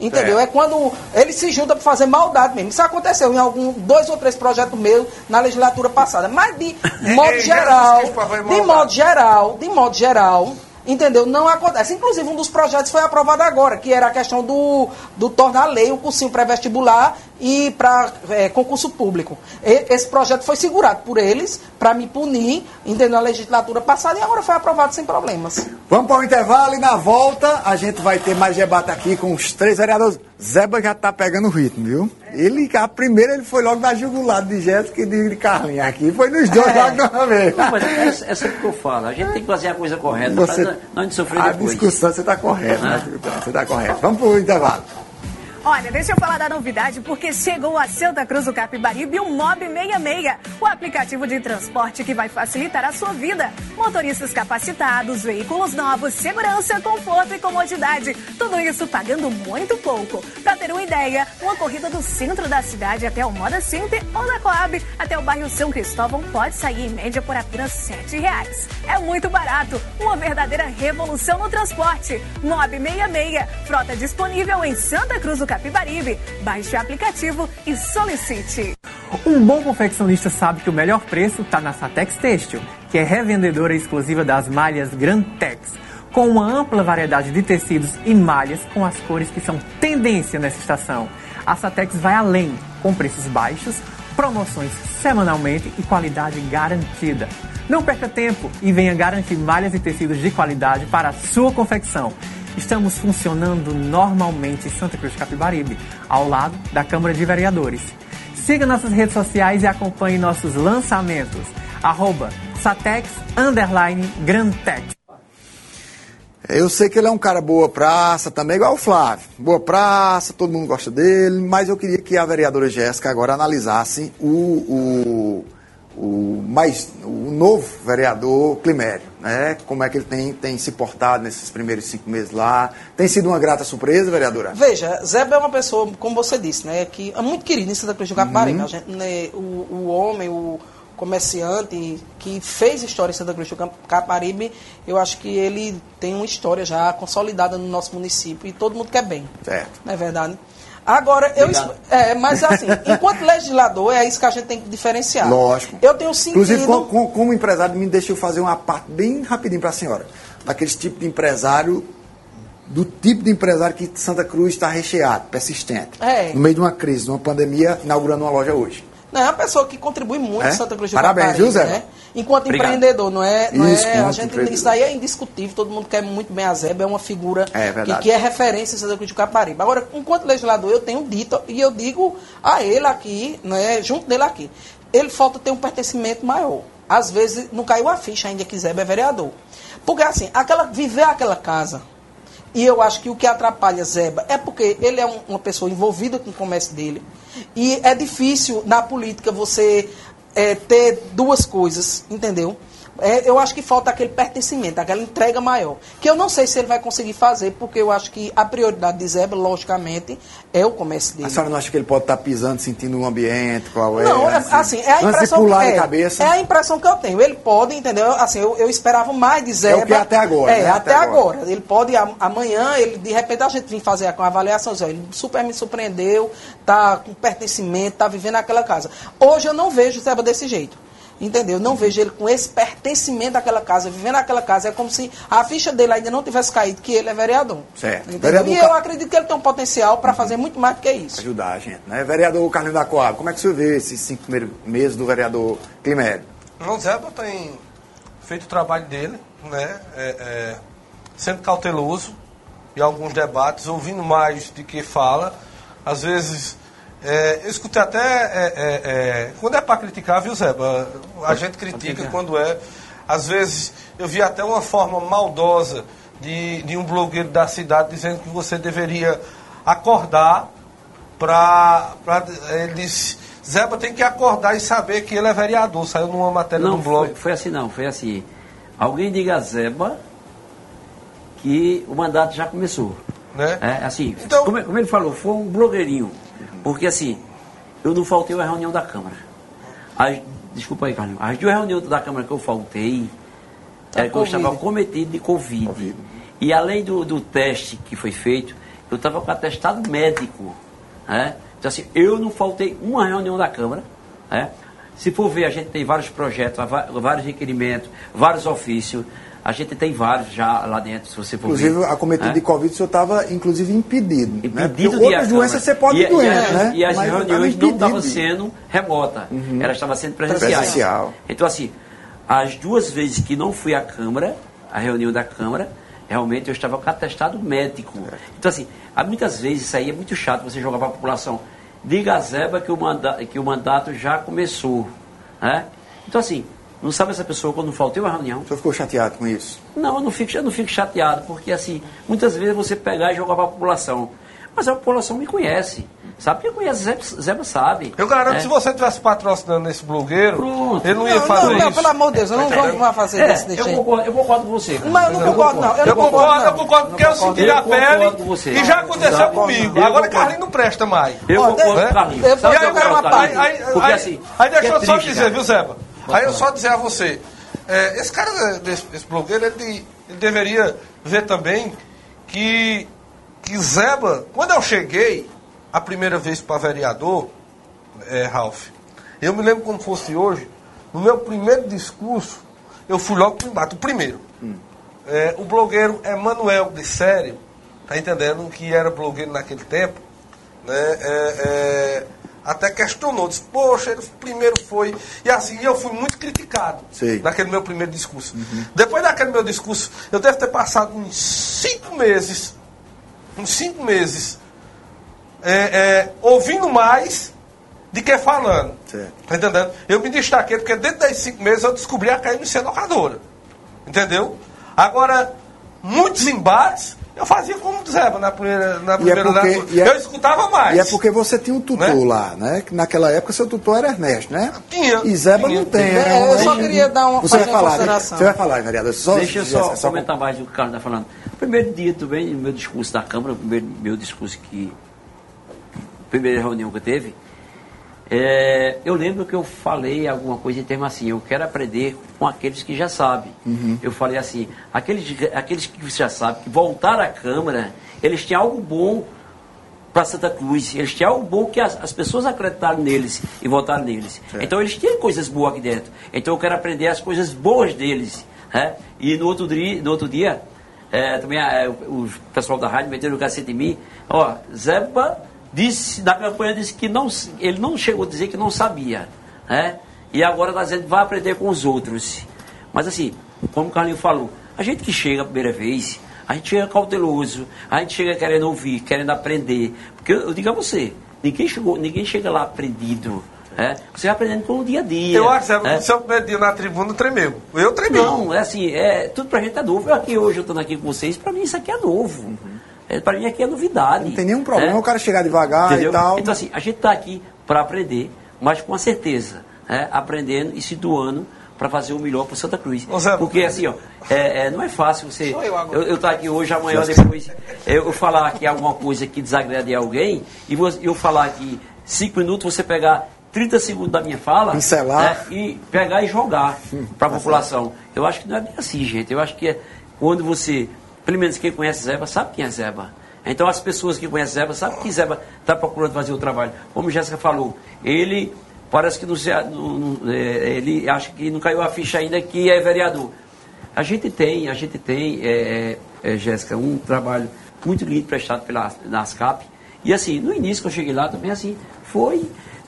Entendeu? É. É quando ele se junta para fazer maldade mesmo. Isso aconteceu em algum dois ou três projetos meus na legislatura passada. Mas de modo geral, de modo geral, de modo geral, entendeu? Não acontece. Inclusive, um dos projetos foi aprovado agora, que era a questão do, do tornar lei o cursinho pré-vestibular e para concurso público. E- esse projeto foi segurado por eles para me punir, entendeu? Na legislatura passada e agora foi aprovado sem problemas. Vamos para o intervalo e na volta a gente vai ter mais debate aqui com os três vereadores. Zeba já está pegando o ritmo, viu? Ele, a primeira ele foi logo da jugular de Jéssica e de de Carlinhos aqui. Foi nos dois logo de uma vez. Não, mas é, é sempre o que eu falo. A gente tem que fazer a coisa correta Você- para não gente sofrer a depois. discussão, você está correto. Ah. né? Você está correto. Vamos para o intervalo. Olha, deixa eu falar da novidade, porque chegou a Santa Cruz do Capibaribe o Mob 66, o aplicativo de transporte que vai facilitar a sua vida. Motoristas capacitados, veículos novos, segurança, conforto e comodidade. Tudo isso pagando muito pouco. Pra ter uma ideia, uma corrida do centro da cidade até o Moda Center ou da Coab até o bairro São Cristóvão pode sair em média por apenas 7 reais. É muito barato, uma verdadeira revolução no transporte. Mob 66, frota disponível em Santa Cruz do Capibaribe. Baixe o aplicativo e solicite. Um bom confeccionista sabe que o melhor preço está na Satex Têxtil, que é revendedora exclusiva das malhas Grantex, com uma ampla variedade de tecidos e malhas com as cores que são tendência nessa estação. A Satex vai além, com preços baixos, promoções semanalmente e qualidade garantida. Não perca tempo e venha garantir malhas e tecidos de qualidade para a sua confecção. Estamos funcionando normalmente em Santa Cruz de Capibaribe, ao lado da Câmara de Vereadores. Siga nossas redes sociais e acompanhe nossos lançamentos. arroba Satex underline Grantec. Eu sei que ele é um cara boa praça, também igual o Flávio. Boa praça, todo mundo gosta dele, mas eu queria que a vereadora Jéssica agora analisasse o, o, o, mais, o novo vereador Climério, né? Como é que ele tem, tem se portado nesses primeiros cinco meses lá. Tem sido uma grata surpresa, vereadora? Veja, Zé é uma pessoa, como você disse, né? Que é muito querido em Santa Cruz do Caparibe. Uhum. Né, o, o homem, o comerciante que fez história em Santa Cruz do Caparibe, eu acho que ele tem uma história já consolidada no nosso município e todo mundo quer bem. Certo. Não é verdade? Agora, eu. É, mas assim, enquanto legislador, é isso que a gente tem que diferenciar. Lógico. Eu tenho sentido. Inclusive, como, como empresário, me deixa eu fazer uma parte bem rapidinho para a senhora. Daqueles tipo de empresário do tipo de empresário que Santa Cruz está recheado, persistente. É. No meio de uma crise, de uma pandemia, inaugurando uma loja hoje. Não, é uma pessoa que contribui muito É? Santa Cruz do Parabéns, Caparibe, viu, Zé? Né? Enquanto Obrigado. empreendedor, não é? Não Isso, é a gente, isso aí é indiscutível, todo mundo quer muito bem a Zeba, é uma figura É que, que é referência em Santa Cruz do Caparibe. Agora, enquanto legislador, eu tenho dito, e eu digo a ele aqui, né, junto dele aqui, ele falta ter um pertencimento maior. Às vezes não caiu a ficha ainda que Zeba é vereador. Porque assim, aquela, viver aquela casa, e eu acho que o que atrapalha Zeba é porque ele é um- uma pessoa envolvida com o comércio dele. E é difícil na política você é, ter duas coisas, entendeu? É, eu acho que falta aquele pertencimento, aquela entrega maior. Que eu não sei se ele vai conseguir fazer, porque eu acho que a prioridade de Zeba, logicamente, é o comércio dele. A senhora não acha que ele pode estar pisando, sentindo o ambiente, qual é? Não, é, assim, é a Antes de impressão pular que, é, cabeça. é a impressão que eu tenho. Ele pode, entendeu? Assim, eu, eu esperava mais de Zeba. É o que é até agora, É, né? até, Até agora. agora. Ele pode, am- amanhã, ele, de repente, a gente vir fazer uma avaliação, Zé, ele super me surpreendeu, tá com pertencimento, tá vivendo naquela casa. Hoje eu não vejo o Zeba desse jeito. Entendeu? Eu não vejo ele com esse pertencimento àquela casa, vivendo naquela casa. É como se a ficha dele ainda não tivesse caído, que ele é vereador. Certo. Vereador E eu acredito que ele tem um potencial para fazer muito mais do que isso. ajudar a gente, né? Vereador Carlinhos da Coab, como é que o senhor vê esses cinco primeiros meses do vereador Climério? Não, Zeba tem feito o trabalho dele, né? É, é, sendo cauteloso em alguns debates, ouvindo mais de que fala. Às vezes, é, eu escutei até. é, é, é, quando é para criticar, viu, Zeba? A gente critica quando é. Às vezes, eu vi até uma forma maldosa de, de um blogueiro da cidade dizendo que você deveria acordar para. Ele disse. Zeba tem que acordar e saber que ele é vereador. Saiu numa matéria Não, do blog. foi, foi assim não, foi assim. Alguém diga a Zeba que o mandato já começou. Né? É, assim, como, como ele falou, foi um blogueirinho. Porque assim, eu não faltei a reunião da Câmara. As, desculpa aí, Carlinhos. As duas reuniões da Câmara que eu faltei, Tá era que eu Covid. estava cometido de Covid. E além do, do teste que foi feito, eu estava com atestado médico. Né? Então assim, eu não faltei uma reunião da Câmara. Né? Se for ver, a gente tem vários projetos, vários requerimentos, vários ofícios. A gente tem vários já lá dentro, se você for Inclusive, ver. acometido né? de Covid, o senhor estava, inclusive, impedido. né? Porque Impedido de ir à outras doenças você pode e, doente, e, né? E as Mas reuniões não estavam de sendo remota, Uhum. elas estavam sendo presenciais. Presencial. Então, assim, as duas vezes que não fui à Câmara, a reunião da Câmara, realmente eu estava com atestado médico. Então, assim, há muitas vezes isso aí é muito chato você jogar para a população. Diga a Zeba que o, manda que o mandato já começou. Né? Então, assim, não sabe essa pessoa quando faltei uma reunião. O senhor ficou chateado com isso? Não, eu não fico, eu não fico chateado, porque assim, muitas vezes você pegar e jogar para a população. Mas a população me conhece. Sabe quem conhece Zeba, Zeba sabe. Eu garanto É. que se você tivesse patrocinando esse blogueiro, Pronto. ele não ia fazer não, isso. não, pelo amor de Deus, eu não Tá vou fazer É, desse desse eu concordo, eu concordo com você. Mas eu não concordo, não. Eu concordo, concordo, eu concordo, porque eu senti na com pele você. e já aconteceu Exato. comigo. Eu Agora concordo. Carlinhos não presta mais. Eu Ó, concordo né? com o eu o que eu jogar uma parte. Carlinhos? Aí, aí- assim. aí deixa que é eu só dizer, viu, Zeba? Aí eu só dizer a você, é, esse cara, desse, esse blogueiro, ele, ele deveria ver também que, que Zeba, quando eu cheguei a primeira vez para vereador, é, Ralph, eu me lembro como fosse hoje, no meu primeiro discurso, eu fui logo para o embate, o primeiro. É, o blogueiro Emanuel de Sério, tá entendendo? Que era blogueiro naquele tempo, né? é, é, até questionou, disse, poxa, ele primeiro foi. E assim, eu fui muito criticado Sei. naquele meu primeiro discurso. Depois daquele meu discurso, eu devo ter passado uns cinco meses, uns cinco meses, é, é, ouvindo mais de que falando. Certo. Tá entendendo? Eu me destaquei porque dentro das cinco meses eu descobri a KMC locadora. Entendeu? Agora, muitos embates, eu fazia como Zeba na primeira, na E é primeira porque- na- é- Eu escutava mais. E é porque você tinha um tutor lá, né? Que naquela época seu tutor era Ernesto, né? Tinha. E Zeba Tinha. não tem. É, né? eu só queria dar uma- Você vai falar, né? consideração. Você vai falar, vereador. Só, Deixa eu só só comentar mais do que o Carlos está falando. Primeiro dia também, no meu discurso da Câmara, o primeiro meu discurso que. Primeira reunião que eu teve, é, eu lembro que eu falei alguma coisa em termos assim, eu quero aprender com aqueles que já sabem. Uhum. Eu falei assim, aqueles, aqueles que já sabem, que voltaram à Câmara, eles têm algo bom para Santa Cruz. Eles têm algo bom que as, as pessoas acreditaram neles e votaram neles. Então eles têm coisas boas aqui dentro. Então eu quero aprender as coisas boas deles. né? E no outro dia, no outro dia é, também é, o, o pessoal da rádio meteu o cacete em mim. Ó, Zeba disse, na campanha disse que não, ele não chegou a dizer que não sabia. Né? E agora está dizendo que vai aprender com os outros. Mas assim, como o Carlinho falou, a gente que chega a primeira vez, a gente chega cauteloso, a gente chega querendo ouvir, querendo aprender. Porque eu, eu digo a você, ninguém, chegou, ninguém chega lá aprendido. né? Você vai aprendendo com o dia a dia. Eu acho que né? o seu primeiro dia na tribuna tremeu. Eu tremei. Não, é assim, é, tudo pra gente é novo. Eu aqui hoje, eu estando aqui com vocês, pra mim isso aqui é novo. É, pra mim aqui é novidade. Não tem nenhum problema né? o cara chegar devagar Entendeu? e tal. Então assim, a gente está aqui para aprender, mas com a certeza, né? aprendendo e se doando para fazer o melhor para Santa Cruz. Porque assim, ó, é, é, não é fácil você. Eu estar aqui hoje, amanhã, depois, eu, eu falar aqui alguma coisa que desagrade alguém, e você- eu falar aqui cinco minutos, você pegar 30 segundos da minha fala né, e pegar e jogar para a população. Eu acho que não é bem assim, gente. Eu acho que é quando você, pelo menos quem conhece Zeba, sabe quem é Zeba. Então as pessoas que conhecem Zeba sabem que Zeba está procurando fazer o trabalho. Como Jéssica falou, ele parece que não, se- não- é, ele acha que não caiu a ficha ainda que é vereador. A gente tem, a gente tem, é, é, Jéssica, um trabalho muito lindo prestado pela NASCAP. E assim, no início que eu cheguei lá também, assim, foi,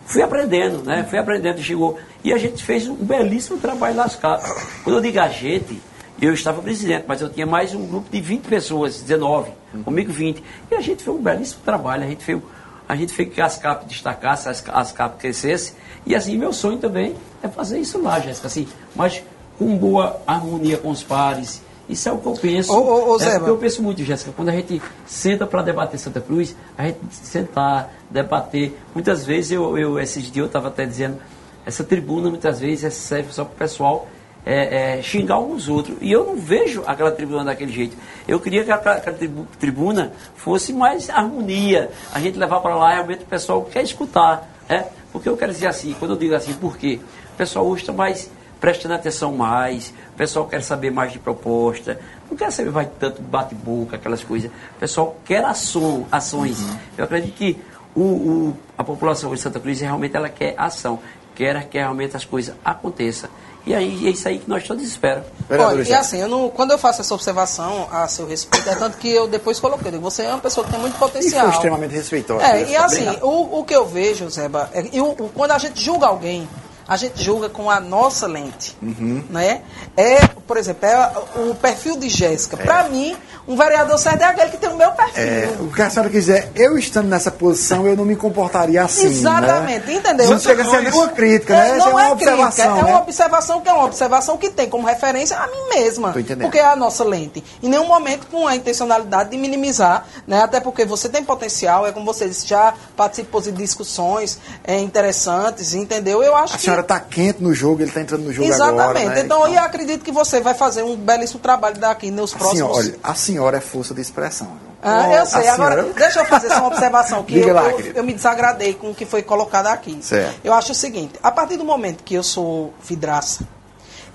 fui aprendendo, né? Fui aprendendo, chegou. E a gente fez um belíssimo trabalho nas NASCAP. Quando eu digo a gente, eu estava presidente, mas eu tinha mais um grupo de 20 pessoas, 19, comigo 20. E a gente fez um belíssimo trabalho, a gente fez, a gente fez que as CAP destacassem, as, as CAP crescessem. E assim, meu sonho também é fazer isso lá, Jéssica, assim, mas com boa harmonia com os pares. Isso é o que eu penso. Ô, ô, ô, é Zé, porque eu penso muito, Jéssica, quando a gente senta para debater Santa Cruz, a gente sentar, debater. Muitas vezes, eu, eu esses dias eu estava até dizendo, essa tribuna muitas vezes serve só para o pessoal é, é, xingar uns outros. E eu não vejo aquela tribuna daquele jeito. Eu queria que aquela, aquela tribu- tribuna fosse mais harmonia. A gente levar para lá realmente o pessoal quer escutar. Né? Porque eu quero dizer assim, quando eu digo assim, por quê? O pessoal hoje está mais prestando atenção mais, o pessoal quer saber mais de proposta, não quer saber mais tanto bate-boca, aquelas coisas. O pessoal quer ação, ações. Eu acredito que o, o- a população de Santa Cruz realmente ela quer ação, quer que realmente as coisas aconteçam. E aí é isso aí que nós todos esperamos. Olha, e assim, eu não- quando eu faço essa observação a seu respeito, é tanto que eu depois coloquei, eu digo, você é uma pessoa que tem muito E potencial. foi extremamente respeitoso. É, e assim, Obrigado. o, o que eu vejo, Zeba, é, o- quando a gente julga alguém, a gente julga com a nossa lente, Uhum. né? É, por exemplo, é o perfil de Jéssica. Pra mim, um vereador certo é aquele que tem o meu perfil. É, o que a senhora quiser, eu estando nessa posição, eu não me comportaria assim. Exatamente, né? entendeu? Não chega a ser nenhuma crítica, né? É, Essa não é é, uma observação. crítica, é né? uma observação que é uma observação que tem como referência a mim mesma. Porque é a nossa lente. Em nenhum momento com a intencionalidade de minimizar, né? Até porque você tem potencial, é como você disse, já participou de discussões é, interessantes, entendeu? Eu acho A que. Senhora está quente no jogo, ele está entrando no jogo Exatamente. agora. né? Então, eu acredito que você vai fazer um belíssimo trabalho daqui nos próximos. olha, a senhora é força de expressão. Ah, eu sei. Agora, senhora- deixa eu fazer só uma observação que eu, lá, eu, eu me desagradei com o que foi colocado aqui. Certo. Eu acho o seguinte, a partir do momento que eu sou vidraça,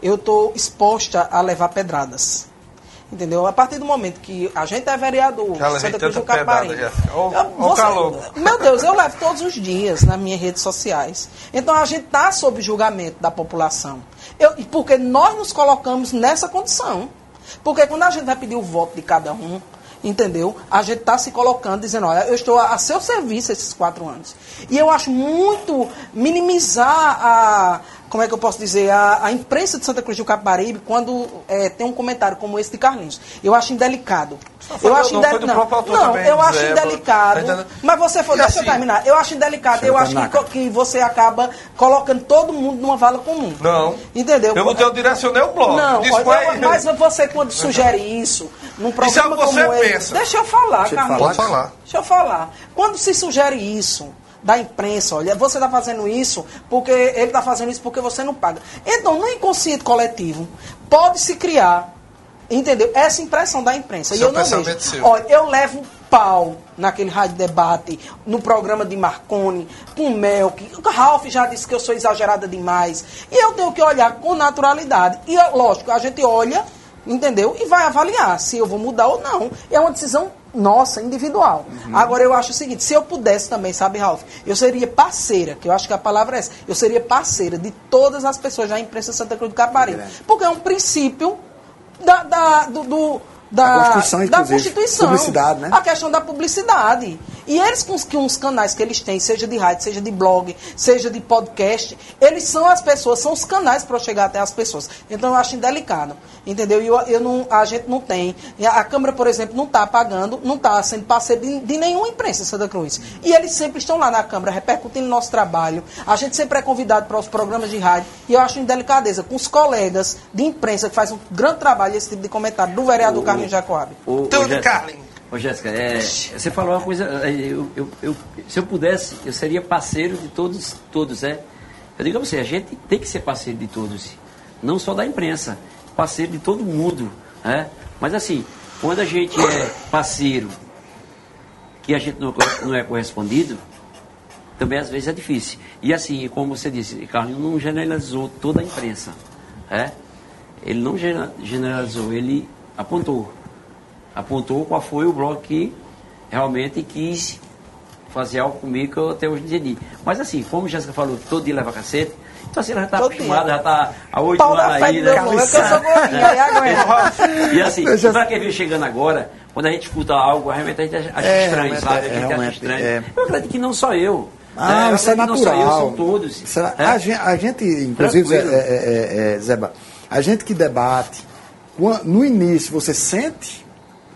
eu estou exposta a levar pedradas. Entendeu? A partir do momento que a gente é vereador, levei Santa Cruz do calor. Meu Deus, eu levo todos os dias nas minhas redes sociais. Então a gente está sob julgamento da população. Eu, porque nós nos colocamos nessa condição. Porque quando a gente vai pedir o voto de cada um, entendeu? A gente está se colocando, dizendo, olha, eu estou a, seu serviço esses quatro anos. E eu acho muito minimizar a como é que eu posso dizer, a, a imprensa de Santa Cruz do Capibaribe, quando é, tem um comentário como esse de Carlinhos, eu acho indelicado. foi eu acho não, foi não, não, também, eu acho Zé, indelicado. tá? Mas você for, E deixa eu assim- terminar. Eu acho indelicado. Eu Eu acho que, que você acaba colocando todo mundo numa vala comum. Não. Entendeu? Eu tenho direcionei o blog. Não, aí. mas você quando sugere isso, num Isso é o programa que você como esse... pensa. Deixa eu falar, Deixa eu Carlinhos. falar. Pode falar. Deixa eu falar. Quando se sugere isso da imprensa, olha, você está fazendo isso porque ele está fazendo isso porque você não paga. Então, no inconsciente coletivo, pode se criar, entendeu? Essa impressão da imprensa. Seu e eu não pensamento vejo. seu. Olha, eu levo um pau naquele rádio debate, no programa de Marconi, com Melk. O Ralph já disse que eu sou exagerada demais. E eu tenho que olhar com naturalidade. E, é lógico, a gente olha, entendeu? E vai avaliar se eu vou mudar ou não. É uma decisão nossa, individual. Agora, eu acho o seguinte, se eu pudesse também, sabe, Ralph, eu seria parceira, que eu acho que a palavra é essa, eu seria parceira de todas as pessoas da imprensa Santa Cruz do Caparibe. Porque é um princípio da, da- do, do- da, Da Constituição, da. Constituição. Publicidade, né? A questão da publicidade. E eles, com os, canais que eles têm, seja de rádio, seja de blog, seja de podcast, eles são as pessoas, são os canais para chegar até as pessoas. Então eu acho indelicado. Entendeu? E eu, eu não, a gente não tem. A, a Câmara, por exemplo, não está pagando, não está sendo parceiro de, de nenhuma imprensa em Santa Cruz. E eles sempre estão lá na Câmara, repercutindo nosso trabalho. A gente sempre é convidado para os programas de rádio. E eu acho indelicadeza com os colegas de imprensa que fazem um grande trabalho esse tipo de comentário do vereador O- Carlinhos Jacob. Tudo, Jéssica, Carlinhos. Ô, Jéssica, é, você falou uma coisa. é, eu- eu- eu- se eu pudesse, eu seria parceiro de todos, todos, é. Eu digo a você, a gente tem que ser parceiro de todos, não só da imprensa, parceiro de todo mundo, né? Mas assim, quando a gente é parceiro, que a gente não, não é correspondido, também às vezes é difícil. E assim, como você disse, Carlinhos não generalizou toda a imprensa, é? Ele não generalizou, ele apontou apontou qual foi o bloco que realmente quis fazer algo comigo que eu até hoje não entendi. Mas assim, como Jéssica falou, todo dia leva cacete, então assim, ela já está acostumada, já está há oito anos aí, né? meu é eu sou gordinha, aguenta. E assim, eu- para quem veio chegando agora, quando a gente escuta algo, realmente a gente acha É, estranho, sabe? é, A gente acha realmente, estranho. é. Eu acredito que não só eu. Ah, né? isso é Eu acredito que natural. Não só eu, são todos. Isso é- É. a, gente, a gente, inclusive, Zé, é, é, é, Zeba, a gente que debate, no início você sente,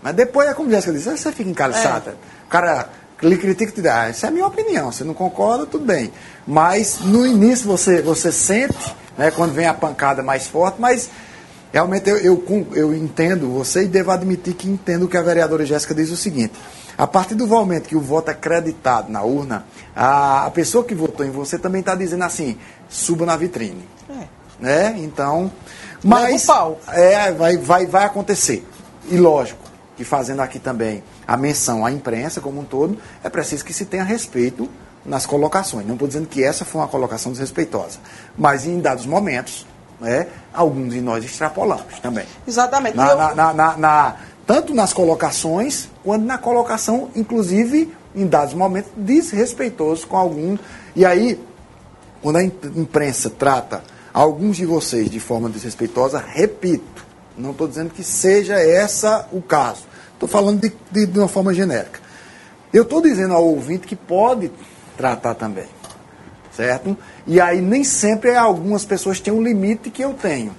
mas depois é como Jéssica disse, você fica encalçada. O cara lhe critica e te diz, ah, isso é a minha opinião, você não concorda, tudo bem. Mas no início você, você sente, né, quando vem a pancada mais forte, mas realmente eu, eu, eu entendo você e devo admitir que entendo que a vereadora Jéssica diz o seguinte. A partir do momento que o voto é acreditado na urna, a, a pessoa que votou em você também está dizendo assim, suba na vitrine. Né? Então, mas é, vai, vai, vai acontecer. E lógico, que fazendo aqui também a menção à imprensa como um todo, é preciso que se tenha respeito nas colocações. Não estou dizendo que essa foi uma colocação desrespeitosa, mas em dados momentos, né, alguns de nós extrapolamos também. Exatamente. Na- eu- na- na- na- tanto nas colocações, quanto na colocação, inclusive, em dados momentos, desrespeitoso com algum. E aí, quando a im- imprensa trata alguns de vocês de forma desrespeitosa, repito, não estou dizendo que seja essa o caso. Estou falando de, de- de uma forma genérica. Eu estou dizendo ao ouvinte que pode tratar também. Certo? E aí nem sempre algumas pessoas têm um limite que eu tenho.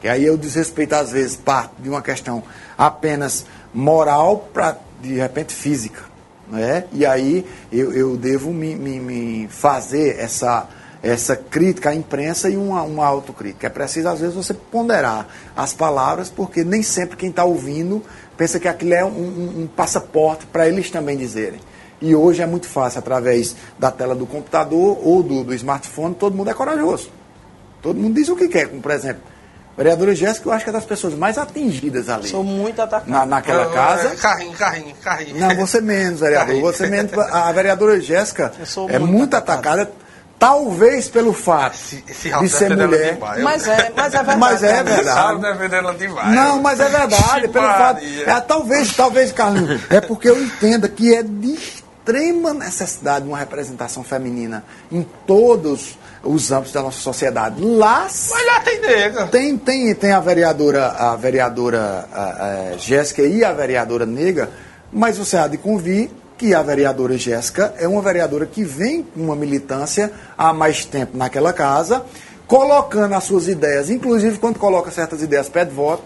Que aí eu desrespeito, às vezes, parte de uma questão apenas moral para, de repente, física. Né? E aí eu, eu devo me, me- me fazer essa, essa crítica à imprensa e uma, uma autocrítica. É preciso, às vezes, você ponderar as palavras, porque nem sempre quem está ouvindo pensa que aquilo é um, um- um passaporte para eles também dizerem. E hoje é muito fácil, através da tela do computador ou do, do smartphone, todo mundo é corajoso. Todo mundo diz o que quer, como por exemplo, a vereadora Jéssica, eu acho que é das pessoas mais atingidas ali. Sou muito atacado. Na, naquela Não, casa. é, Carrinho, carrinho, carrinho. Não, você menos, vereador. Carrinho. Você menos. A vereadora Jéssica é muito muito atacada. Talvez pelo fato esse Ralf de ser defendendo ela mulher. demais. Mas é, mas é verdade. Mas é verdade. demais. Não, mas é verdade. Pelo fato. É, talvez, talvez, Carlinhos, é porque eu entenda que é de extrema necessidade uma representação feminina em todos os âmbitos da nossa sociedade. Lá Mas lá tem nega. tem, tem, tem a vereadora, a vereadora a, a Jéssica e a vereadora Nega, mas você há de convir que a vereadora Jéssica é uma vereadora que vem com uma militância há mais tempo naquela casa, colocando as suas ideias, inclusive quando coloca certas ideias, pede voto.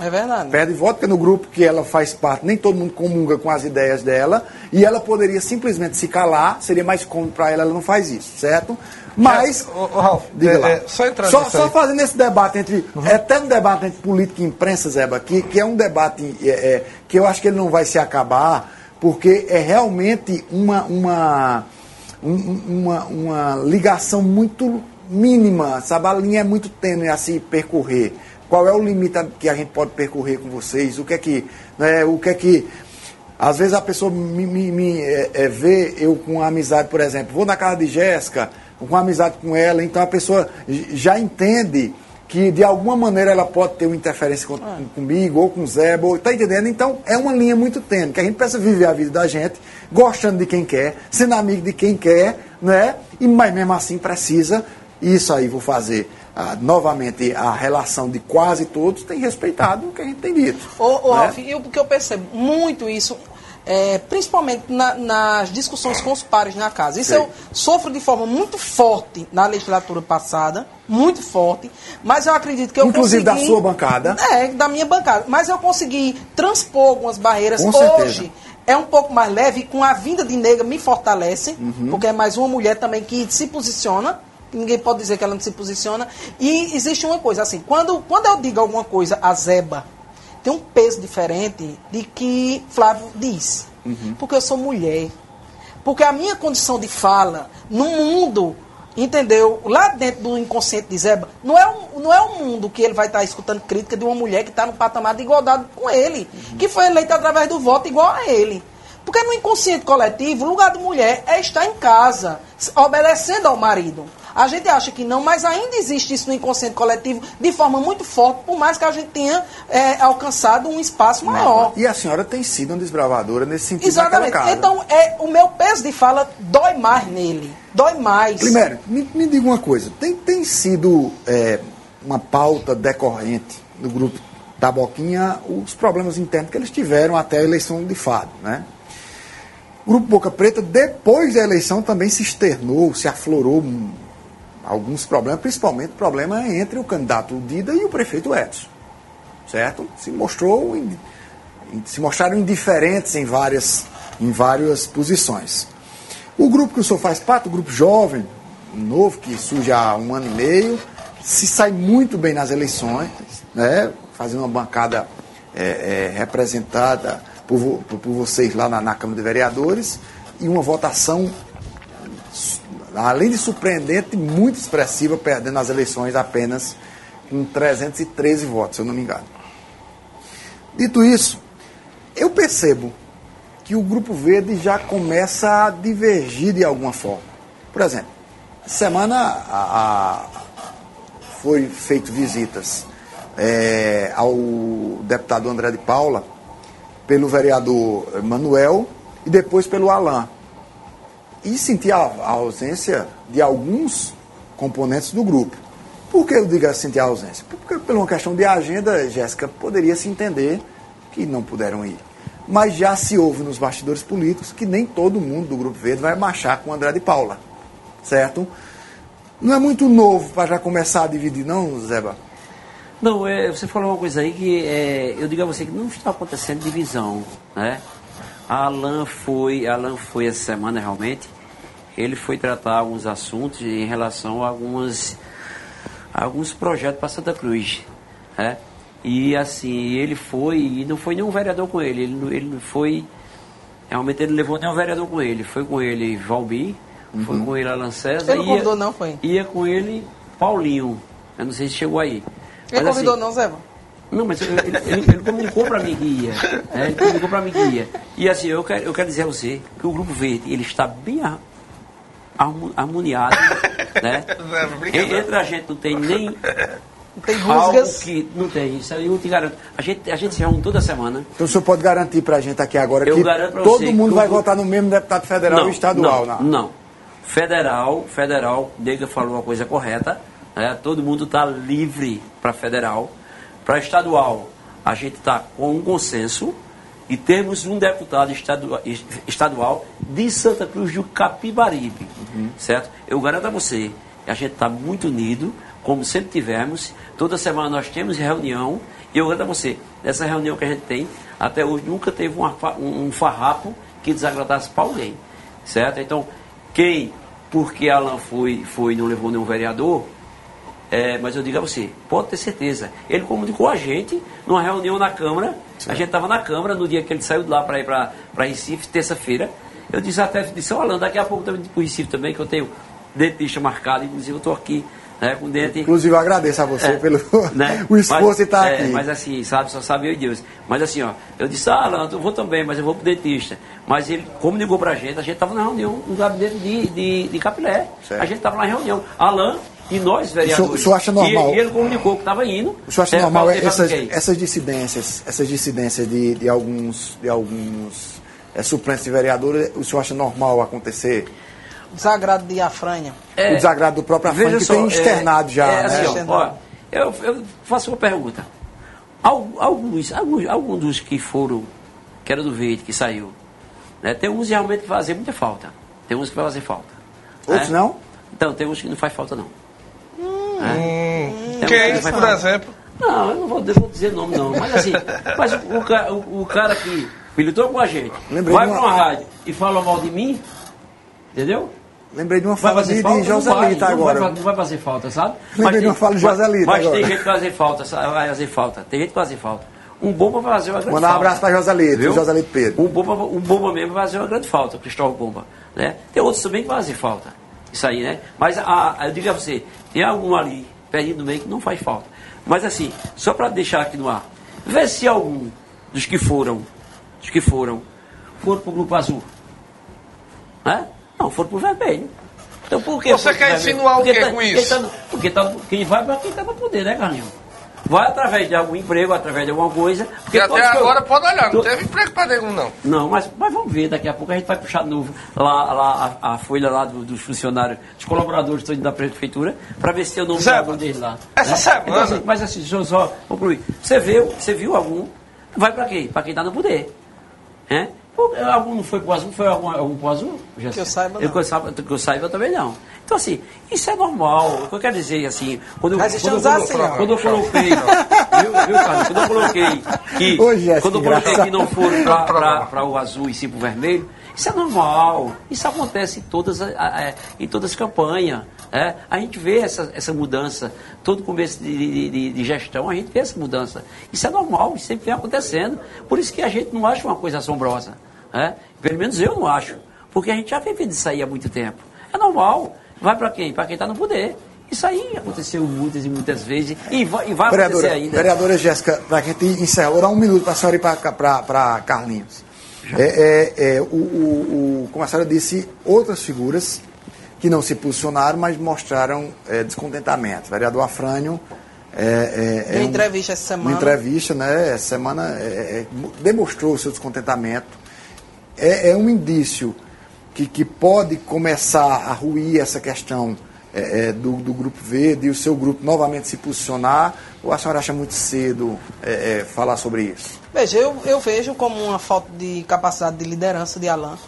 É verdade. Pede voto, porque no grupo que ela faz parte, nem todo mundo comunga com as ideias dela, e ela poderia simplesmente se calar, seria mais cômodo para ela, ela não faz isso, certo? Mas. Ô, ô, Ralf, diga é, lá. é, só entrando só, fazendo esse debate entre. É até um debate entre política e imprensa, Zeba, aqui, que é um debate é, é, que eu acho que ele não vai se acabar, porque é realmente uma, uma, um- uma, uma ligação muito mínima, sabe? A linha é muito tênue a se percorrer. Qual é o limite que a gente pode percorrer com vocês? O que é que. Né, o que é que. Às vezes a pessoa me, me- me, é, é, vê eu com amizade, por exemplo, vou na casa de Jéssica, com amizade com ela, então a pessoa já entende que de alguma maneira ela pode ter uma interferência com- comigo ou com o Zé, ou, tá entendendo? Então é uma linha muito tênue, que a gente precisa viver a vida da gente, gostando de quem quer, sendo amigo de quem quer, né? E, mas mesmo assim precisa, isso aí vou fazer. ah, novamente, a relação de quase todos tem respeitado o que a gente tem dito. Ô, ô né? Ralf, eu, porque eu percebo muito isso, é, principalmente na- nas discussões com os pares na casa. Isso Sei. eu sofro de forma muito forte na legislatura passada, muito forte, mas eu acredito que eu Inclusive da consegui... sua bancada. É, da minha bancada. Mas eu consegui transpor algumas barreiras. Com certeza. Hoje é um pouco mais leve, com a vinda de nega me fortalece, Uhum. porque é mais uma mulher também que se posiciona. Ninguém pode dizer que ela não se posiciona. E existe uma coisa, assim, quando, quando eu digo alguma coisa a Zeba, tem um peso diferente de que Flávio diz. Porque eu sou mulher. Porque a minha condição de fala, no mundo, entendeu? Lá dentro do inconsciente de Zeba, não é um, não é um mundo que ele vai estar escutando crítica de uma mulher que está no patamar de igualdade com ele, que foi eleita através do voto igual a ele. Porque no inconsciente coletivo, o lugar da mulher é estar em casa, obedecendo ao marido. A gente acha que não, mas ainda existe isso no inconsciente coletivo de forma muito forte, por mais que a gente tenha é, alcançado um espaço maior. E a senhora tem sido uma desbravadora nesse sentido Exatamente. Então, é, o meu peso de fala dói mais nele. Dói mais. Primeiro, me, me diga uma coisa. Tem, tem sido é, uma pauta decorrente do grupo da Boquinha os problemas internos que eles tiveram até a eleição de Fado, né? O Grupo Boca Preta, depois da eleição, também se externou, se aflorou hum, alguns problemas, principalmente o problema entre o candidato Dida e o prefeito Edson. Certo? Se mostrou se mostraram indiferentes em várias, em várias posições. O grupo que o senhor faz parte, o grupo jovem, novo, que surge há um ano e meio, se sai muito bem nas eleições, né? fazendo uma bancada é, é, representada por, por vocês lá na, na Câmara de Vereadores e uma votação, além de surpreendente, muito expressiva, perdendo as eleições apenas com 313 votos, se eu não me engano. Dito isso, eu percebo que o Grupo Verde já começa a divergir de alguma forma. Por exemplo, semana a- a- foi feito visitas é, ao deputado André de Paula, pelo vereador Manuel e depois pelo Alain. E senti a, a ausência de alguns componentes do grupo. Por que eu digo sentir a ausência? Porque por uma questão de agenda, Jéssica, poderia se entender que não puderam ir. Mas já se ouve nos bastidores políticos que nem todo mundo do Grupo Verde vai marchar com André de Paula. Certo? Não é muito novo para já começar a dividir, não, Zeba? Não, é, você falou uma coisa aí que é, eu digo a você que não está acontecendo divisão, né? A Alan foi, Alan foi essa semana realmente, ele foi tratar alguns assuntos em relação a algumas, a alguns projetos para Santa Cruz, né? E assim, ele foi, e não foi nenhum vereador com ele, ele, não- ele foi, realmente ele não levou nenhum vereador com ele, foi com ele Valmir, foi com ele Alan César, Ele não convidou, não, foi? ia com ele Paulinho, eu não sei se chegou aí. Ele Mas, convidou, assim, não, Zé? não, mas ele, ele, ele- comunicou para mim que ia. né? Ele comunicou para mim que ia. E assim, eu quero, eu quero dizer a você que o Grupo Verde, ele está bem har- harmo- harmoniado, né? En- Entre a gente não tem nem tem algo rusgas. que não tem, isso aí eu te garanto. A gente, a gente se reúne toda semana. Então o senhor pode garantir para a gente aqui agora Eu que todo você mundo que vai votar no mesmo deputado federal e estadual, não, né? não. Federal, federal, Nega falou a coisa correta. Né? Todo mundo está livre para federal. Para estadual, a gente está com um consenso e temos um deputado estadual, estadual de Santa Cruz do Capibaribe. Certo? Eu garanto a você, a gente está muito unido, como sempre tivemos. Toda semana nós temos reunião. E eu garanto a você, nessa reunião que a gente tem, até hoje nunca teve uma, um farrapo que desagradasse para alguém. Certo? Então, quem, porque Alan foi, foi não levou nenhum vereador, é, mas eu digo a você, pode ter certeza. Ele comunicou a gente numa reunião na Câmara. Sim. A gente estava na Câmara no dia que ele saiu de lá para ir para Recife, terça-feira. Eu disse até, disse, Alan, daqui a pouco também para o Recife também, que eu tenho dentista marcado, inclusive eu estou aqui né, com dente. Inclusive eu agradeço a você é, pelo né? o esforço de estar é, aqui. Mas assim, sabe, só sabe eu e Deus. Mas assim, ó, eu disse, ah, Alan, eu vou também, mas eu vou pro dentista. Mas ele, como ligou pra gente, a gente estava na reunião no gabinete de, de, de Capilé. Certo. A gente estava na reunião. Alan e nós, vereadores. O senhor acha normal? E, ele comunicou que estava indo. O senhor acha normal essas, essas dissidências, essas dissidências de, de alguns, de alguns é, suplentes de vereadores, o senhor acha normal acontecer? Desagrado de Afranha. É, o desagrado do próprio Afranha, que só, tem externado é, já. É, né? assim, ó, eu, eu, faço uma pergunta. Alguns, alguns, alguns dos que foram, que era do Verde, que saiu, né, tem uns realmente que fazem muita falta. Tem uns que vai fazer falta. Outros né? não? Então, tem uns que não faz falta não. Hum, é. Quem, é isso, por exemplo? Não, eu não vou, vou, dizer nome não. Mas assim, mas o, o, o cara que militou com a gente, Lembrei vai para uma rádio e fala mal de mim, entendeu? Lembrei de uma fala de, falta, de Joselita agora. Não vai, não vai, fazer falta, sabe? Lembrei mas de uma fala de Joselita Mas agora. tem gente que vai fazer falta, vai fazer falta. Tem gente que vai fazer falta. Um bomba vai fazer uma grande Mandar falta. um abraço para Joselito, viu? Joselito Pedro. Um bomba, um bomba mesmo vai fazer uma grande falta, Cristóvão Bomba. Né? Tem outros também que vai fazer falta. Isso aí, né? Mas a, a, eu digo a você, tem algum ali, perdido no meio, que não faz falta. Mas assim, só para deixar aqui no ar, vê se algum dos que foram, dos que foram, foram para o grupo azul. Né? Não, foram para o vermelho. Então por que? Você quer insinuar o que tá, com isso? Tá, porque tá, quem vai para quem está poder, né, Carlinhos? Vai através de algum emprego, através de alguma coisa. Porque até agora eu, pode olhar, não teve emprego para nenhum, não. Não, mas, mas vamos ver, daqui a pouco a gente vai puxar de novo lá, lá a, a folha lá do, dos funcionários, dos colaboradores da prefeitura, para ver se eu não vi algum deles lá. Essa né? semana. Então, assim, mas assim, deixa eu só concluir. Você viu, você viu algum? Vai para quê? Para quem está no poder. É? Algum não foi pro azul? Foi algum, algum pro azul? Já que eu saiba, não. Eu, que, eu saiba, que eu saiba também não. Então, assim, isso é normal. O que eu quero dizer, assim, quando, Mas quando, eu, assim, quando eu coloquei, viu, viu? Quando eu coloquei que, Hoje é quando eu coloquei que não foram para o azul e sim para o vermelho, isso é normal. Isso acontece em todas, em todas as campanhas. É? A gente vê essa, essa mudança, todo começo de, de, de, gestão, a gente vê essa mudança. Isso é normal, isso sempre vem acontecendo. Por isso que a gente não acha uma coisa assombrosa. É? Pelo menos eu não acho. Porque a gente já vive disso aí há muito tempo. É normal. Vai para quem? Para quem está no poder. Isso aí aconteceu muitas e muitas vezes e vai, e vai acontecer ainda. Vereadora Jéssica, para a gente encerrar, vou dar um minuto para a senhora ir para Carlinhos. É, é, é, o, o, o, como a senhora disse, outras figuras que não se posicionaram, mas mostraram é, descontentamento. O vereador Afrânio. É, é, é entrevista essa semana. Uma entrevista, né? Essa semana é, demonstrou o seu descontentamento. É, um indício que, que pode começar a ruir essa questão é, é, do, do, Grupo Verde e o seu grupo novamente se posicionar? Ou a senhora acha muito cedo é, é, falar sobre isso? Veja, eu, eu vejo como uma falta de capacidade de liderança de Alain.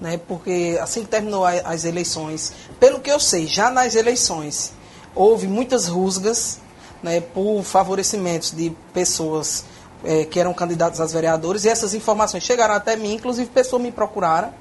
Né, porque assim que terminou a, as eleições, pelo que eu sei, já nas eleições houve muitas rusgas né, por favorecimentos de pessoas é, que eram candidatos aos vereadores, e essas informações chegaram até mim, inclusive pessoas me procuraram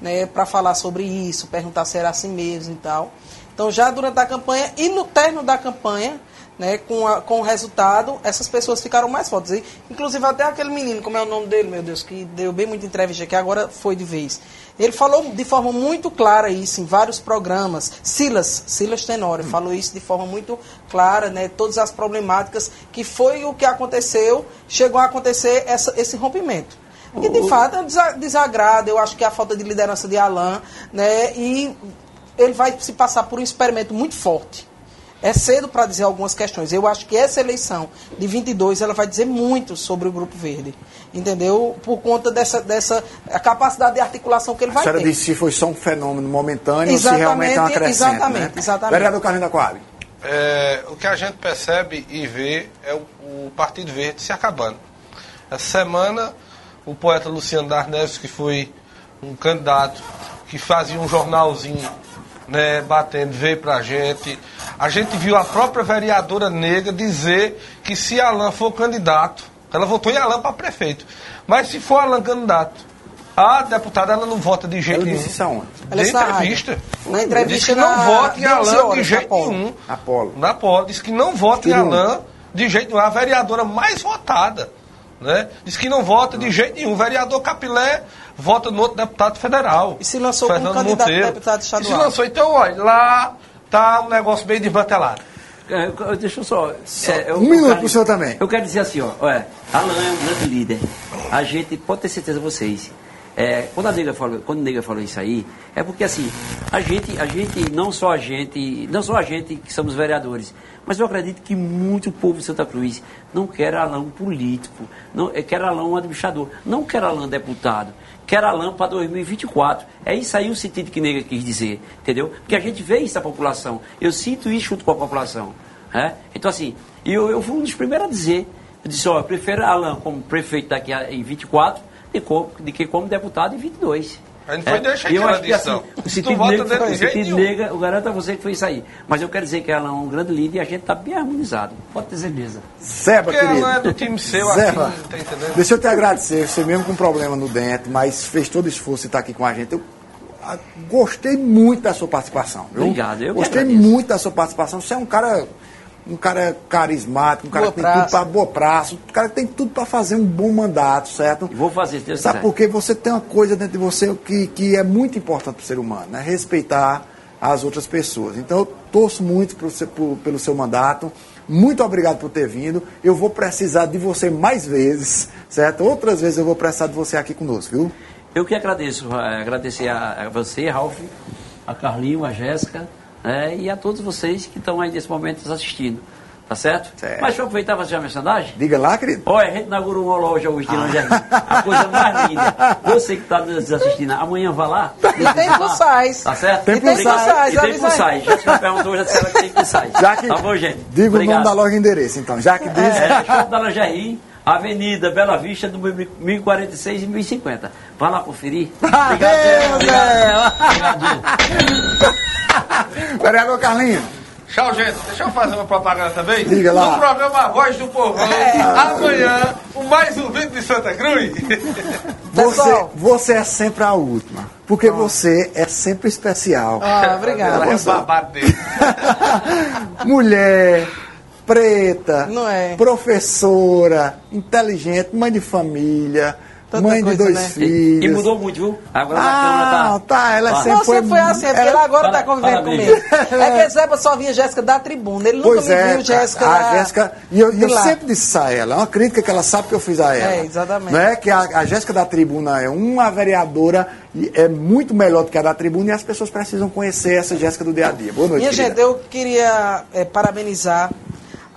né, para falar sobre isso, perguntar se era assim mesmo e tal. Então, já durante a campanha e no término da campanha, né, com, a, com o resultado, essas pessoas ficaram mais fortes. E, inclusive, até aquele menino, como é o nome dele, meu Deus, que deu bem muita entrevista aqui, agora foi de vez. Ele falou de forma muito clara isso em vários programas. Silas, Silas Tenório, hum. falou isso de forma muito clara, né, todas as problemáticas, que foi o que aconteceu, chegou a acontecer essa, esse rompimento. E de fato é desagrada, eu acho que é a falta de liderança de Alain, né? E ele vai se passar por um experimento muito forte. É cedo para dizer algumas questões. Eu acho que essa eleição de 22 ela vai dizer muito sobre o Grupo Verde. Entendeu? Por conta dessa, dessa capacidade de articulação que ele vai ter. A senhora disse se foi só um fenômeno momentâneo exatamente, ou se realmente é uma crescente. Exatamente, né? exatamente. Vereador Carlinhos da Coab. É, o que a gente percebe e vê é o, o Partido Verde se acabando. Essa semana, o poeta Luciano Darneves, que foi um candidato que fazia um jornalzinho né, batendo, veio pra gente. A gente viu a própria vereadora negra dizer que se Alain for candidato, ela votou em Alain para prefeito, mas se for Alain candidato, a deputada ela não vota de jeito Ela nenhum. disse isso aonde? Na entrevista. Na entrevista Disse que na não vota em 12 Alain de horas, na jeito Polo. nenhum. Apolo. Na Polo. Disse que não vota em. Alain de jeito nenhum. É a vereadora mais votada. Né? Diz que não vota de jeito nenhum. O vereador Capilé vota no outro deputado federal. E se lançou como Fernando candidato Monteiro. deputado E estadual. se lançou. Então, olha, lá tá um negócio bem desmantelado. É, deixa eu só. é, eu- Um minuto quero- pro senhor também. Eu quero dizer assim, ó, olha, Alan é um grande líder. A gente pode ter certeza vocês. É, quando a nega falou, quando a nega falou isso aí, é porque assim, a gente, a gente, não só a gente, não só a gente que somos vereadores, mas eu acredito que muito povo de Santa Cruz não quer Alan um político, não é, quer Alan um administrador, não quer Alan deputado, quer Alan para 2024. É isso aí o sentido que nega quis dizer, entendeu? Porque a gente vê isso da população. Eu sinto isso junto com a população. né? Então assim, eu, eu fui um dos primeiros a dizer, eu disse, ó, eu prefiro Alan como prefeito daqui a, em 24 de, co- de que como deputado em 22. A gente foi deixar É, e eu aquela acho que assim, o Tu sentido vota negro, de o sentido eu garanto a você que foi isso aí. Mas eu quero dizer que ela é um grande líder e a gente está bem harmonizado. Pode ter certeza. Zeba, Porque querido. ela é do time seu Zeba, aqui, tá entendendo? deixa eu te agradecer. Você mesmo com problema no dente, mas fez todo o esforço de estar aqui com a gente. Eu ah, gostei muito da sua participação. Viu? Obrigado, eu Gostei muito da sua participação. Você é um cara, um cara carismático, um cara Boa que tem praça. tudo para boa praça, um cara que tem tudo para fazer um bom mandato, certo? E vou fazer, Deus Sabe quiser. por quê? Você tem uma coisa dentro de você que, que é muito importante para o ser humano, né? Respeitar as outras pessoas. Então eu torço muito pro seu- pro- pelo seu mandato. Muito obrigado por ter vindo. Eu vou precisar de você mais vezes, certo? Outras vezes eu vou precisar de você aqui conosco, viu? Eu que agradeço, eh, agradecer a, a você, Ralf, a Carlinho, a Jéssica, né, e a todos vocês que estão aí nesse momento nos assistindo. Tá certo? Certo. Mas deixa eu aproveitar e fazer uma mensagem. Diga lá, querido. Olha, a gente inaugurou uma loja hoje de lingerie. A coisa mais linda. Você que está nos assistindo, amanhã vá lá. E tem plus size. Tá certo? Tem plus size, E tem plus size. Jéssica perguntou já se ela tem plus size. Já que- Tá bom, gente? Diga o Obrigado. nome da loja e endereço, então. Já que diz. É, Shopping da Lingerie, Avenida Bela Vista, número 1046 e 1050. Vai lá conferir. Obrigado, Adeus, gente. Obrigado. Vereador Carlinhos. Tchau, gente. Deixa eu fazer uma propaganda também. Diga lá. No programa A Voz do Povão, É. amanhã, o mais ouvido de Santa Cruz. Você, você é sempre a última. Porque você é sempre especial. Ah, obrigada. Ela é babado dele. Mulher, preta, Não é. professora, inteligente, mãe de família, Tanta mãe de dois né? filhos. E mudou muito, viu? Agora a Ah, câmera tá. tá, ela Tá. sempre Não, foi, sempre foi assim, é porque ela- ele agora Fala- tá convivendo comigo. É que Zeba só via Jéssica da tribuna. Ele nunca Pois me é, viu Jéssica a da- Jéssica, e eu, eu sempre disse isso a ela, é uma crítica que ela sabe que eu fiz a ela. É, exatamente. Não é que a, a Jéssica da Tribuna é uma vereadora e é muito melhor do que a da Tribuna e as pessoas precisam conhecer essa Jéssica do dia a dia. Boa noite, Minha querida. gente, eu queria é, parabenizar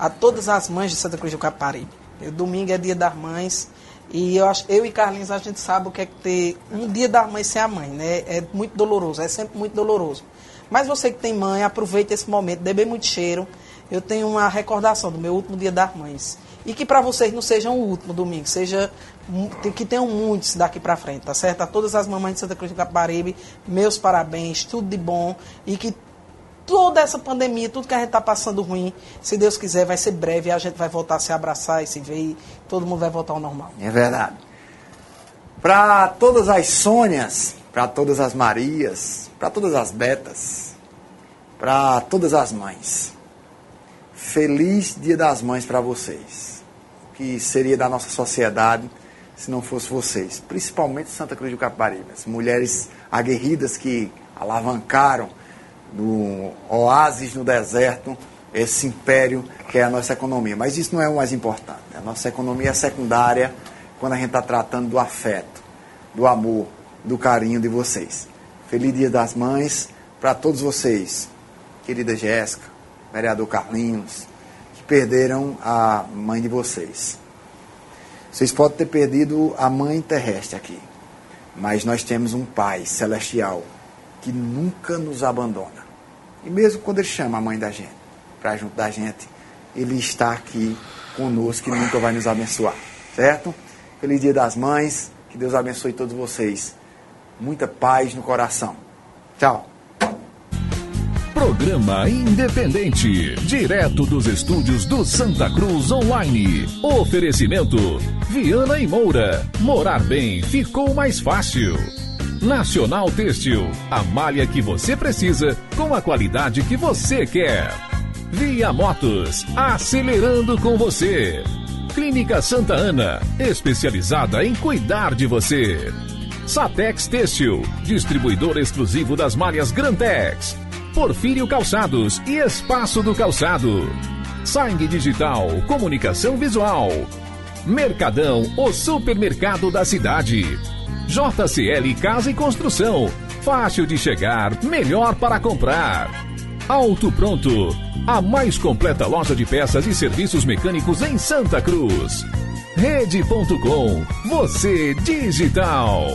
a todas as mães de Santa Cruz do Caparibe. Domingo é dia das mães. E eu, eu e Carlinhos, a gente sabe o que é que ter um dia das mães sem a mãe, né? É muito doloroso, é sempre muito doloroso. Mas você que tem mãe, aproveite esse momento, dê bem muito cheiro. Eu tenho uma recordação do meu último dia das mães. E que para vocês não seja o último domingo, seja que tenham muitos daqui para frente, tá certo? A todas as mamães de Santa Cruz do Caparibe, meus parabéns, tudo de bom. E que toda essa pandemia, tudo que a gente está passando ruim, se Deus quiser, vai ser breve e a gente vai voltar a se abraçar e se ver e todo mundo vai voltar ao normal. É verdade. Para todas as Sônias, para todas as Marias, para todas as Betas, para todas as mães, feliz Dia das Mães para vocês. O que seria da nossa sociedade se não fosse vocês, principalmente Santa Cruz do Capibaribe, as mulheres aguerridas que alavancaram no oásis no deserto esse império que é a nossa economia. Mas isso não é o mais importante. A nossa economia é secundária quando a gente está tratando do afeto, do amor, do carinho de vocês. Feliz Dia das Mães para todos vocês, querida Jéssica, vereador Carlinhos, que perderam a mãe de vocês. Vocês podem ter perdido a mãe terrestre aqui, mas nós temos um Pai celestial que nunca nos abandona. E mesmo quando Ele chama a mãe da gente para junto da gente, Ele está aqui conosco e nunca vai nos abençoar, certo? Feliz Dia das Mães, que Deus abençoe todos vocês. Muita paz no coração. Tchau. Programa independente, direto dos estúdios do Santa Cruz Online. Oferecimento: Viana e Moura. Morar bem ficou mais fácil. Nacional Têxtil, a malha que você precisa com a qualidade que você quer. Via Motos, acelerando com você. Clínica Santa Ana, especializada em cuidar de você. Satex Têxtil, distribuidor exclusivo das malhas Grantex. Porfírio Calçados e Espaço do Calçado. Sangue Digital, Comunicação Visual. Mercadão, o supermercado da cidade. JCL Casa e Construção. Fácil de chegar, melhor para comprar. Auto Pronto. A mais completa loja de peças e serviços mecânicos em Santa Cruz. Rede.com. Você digital.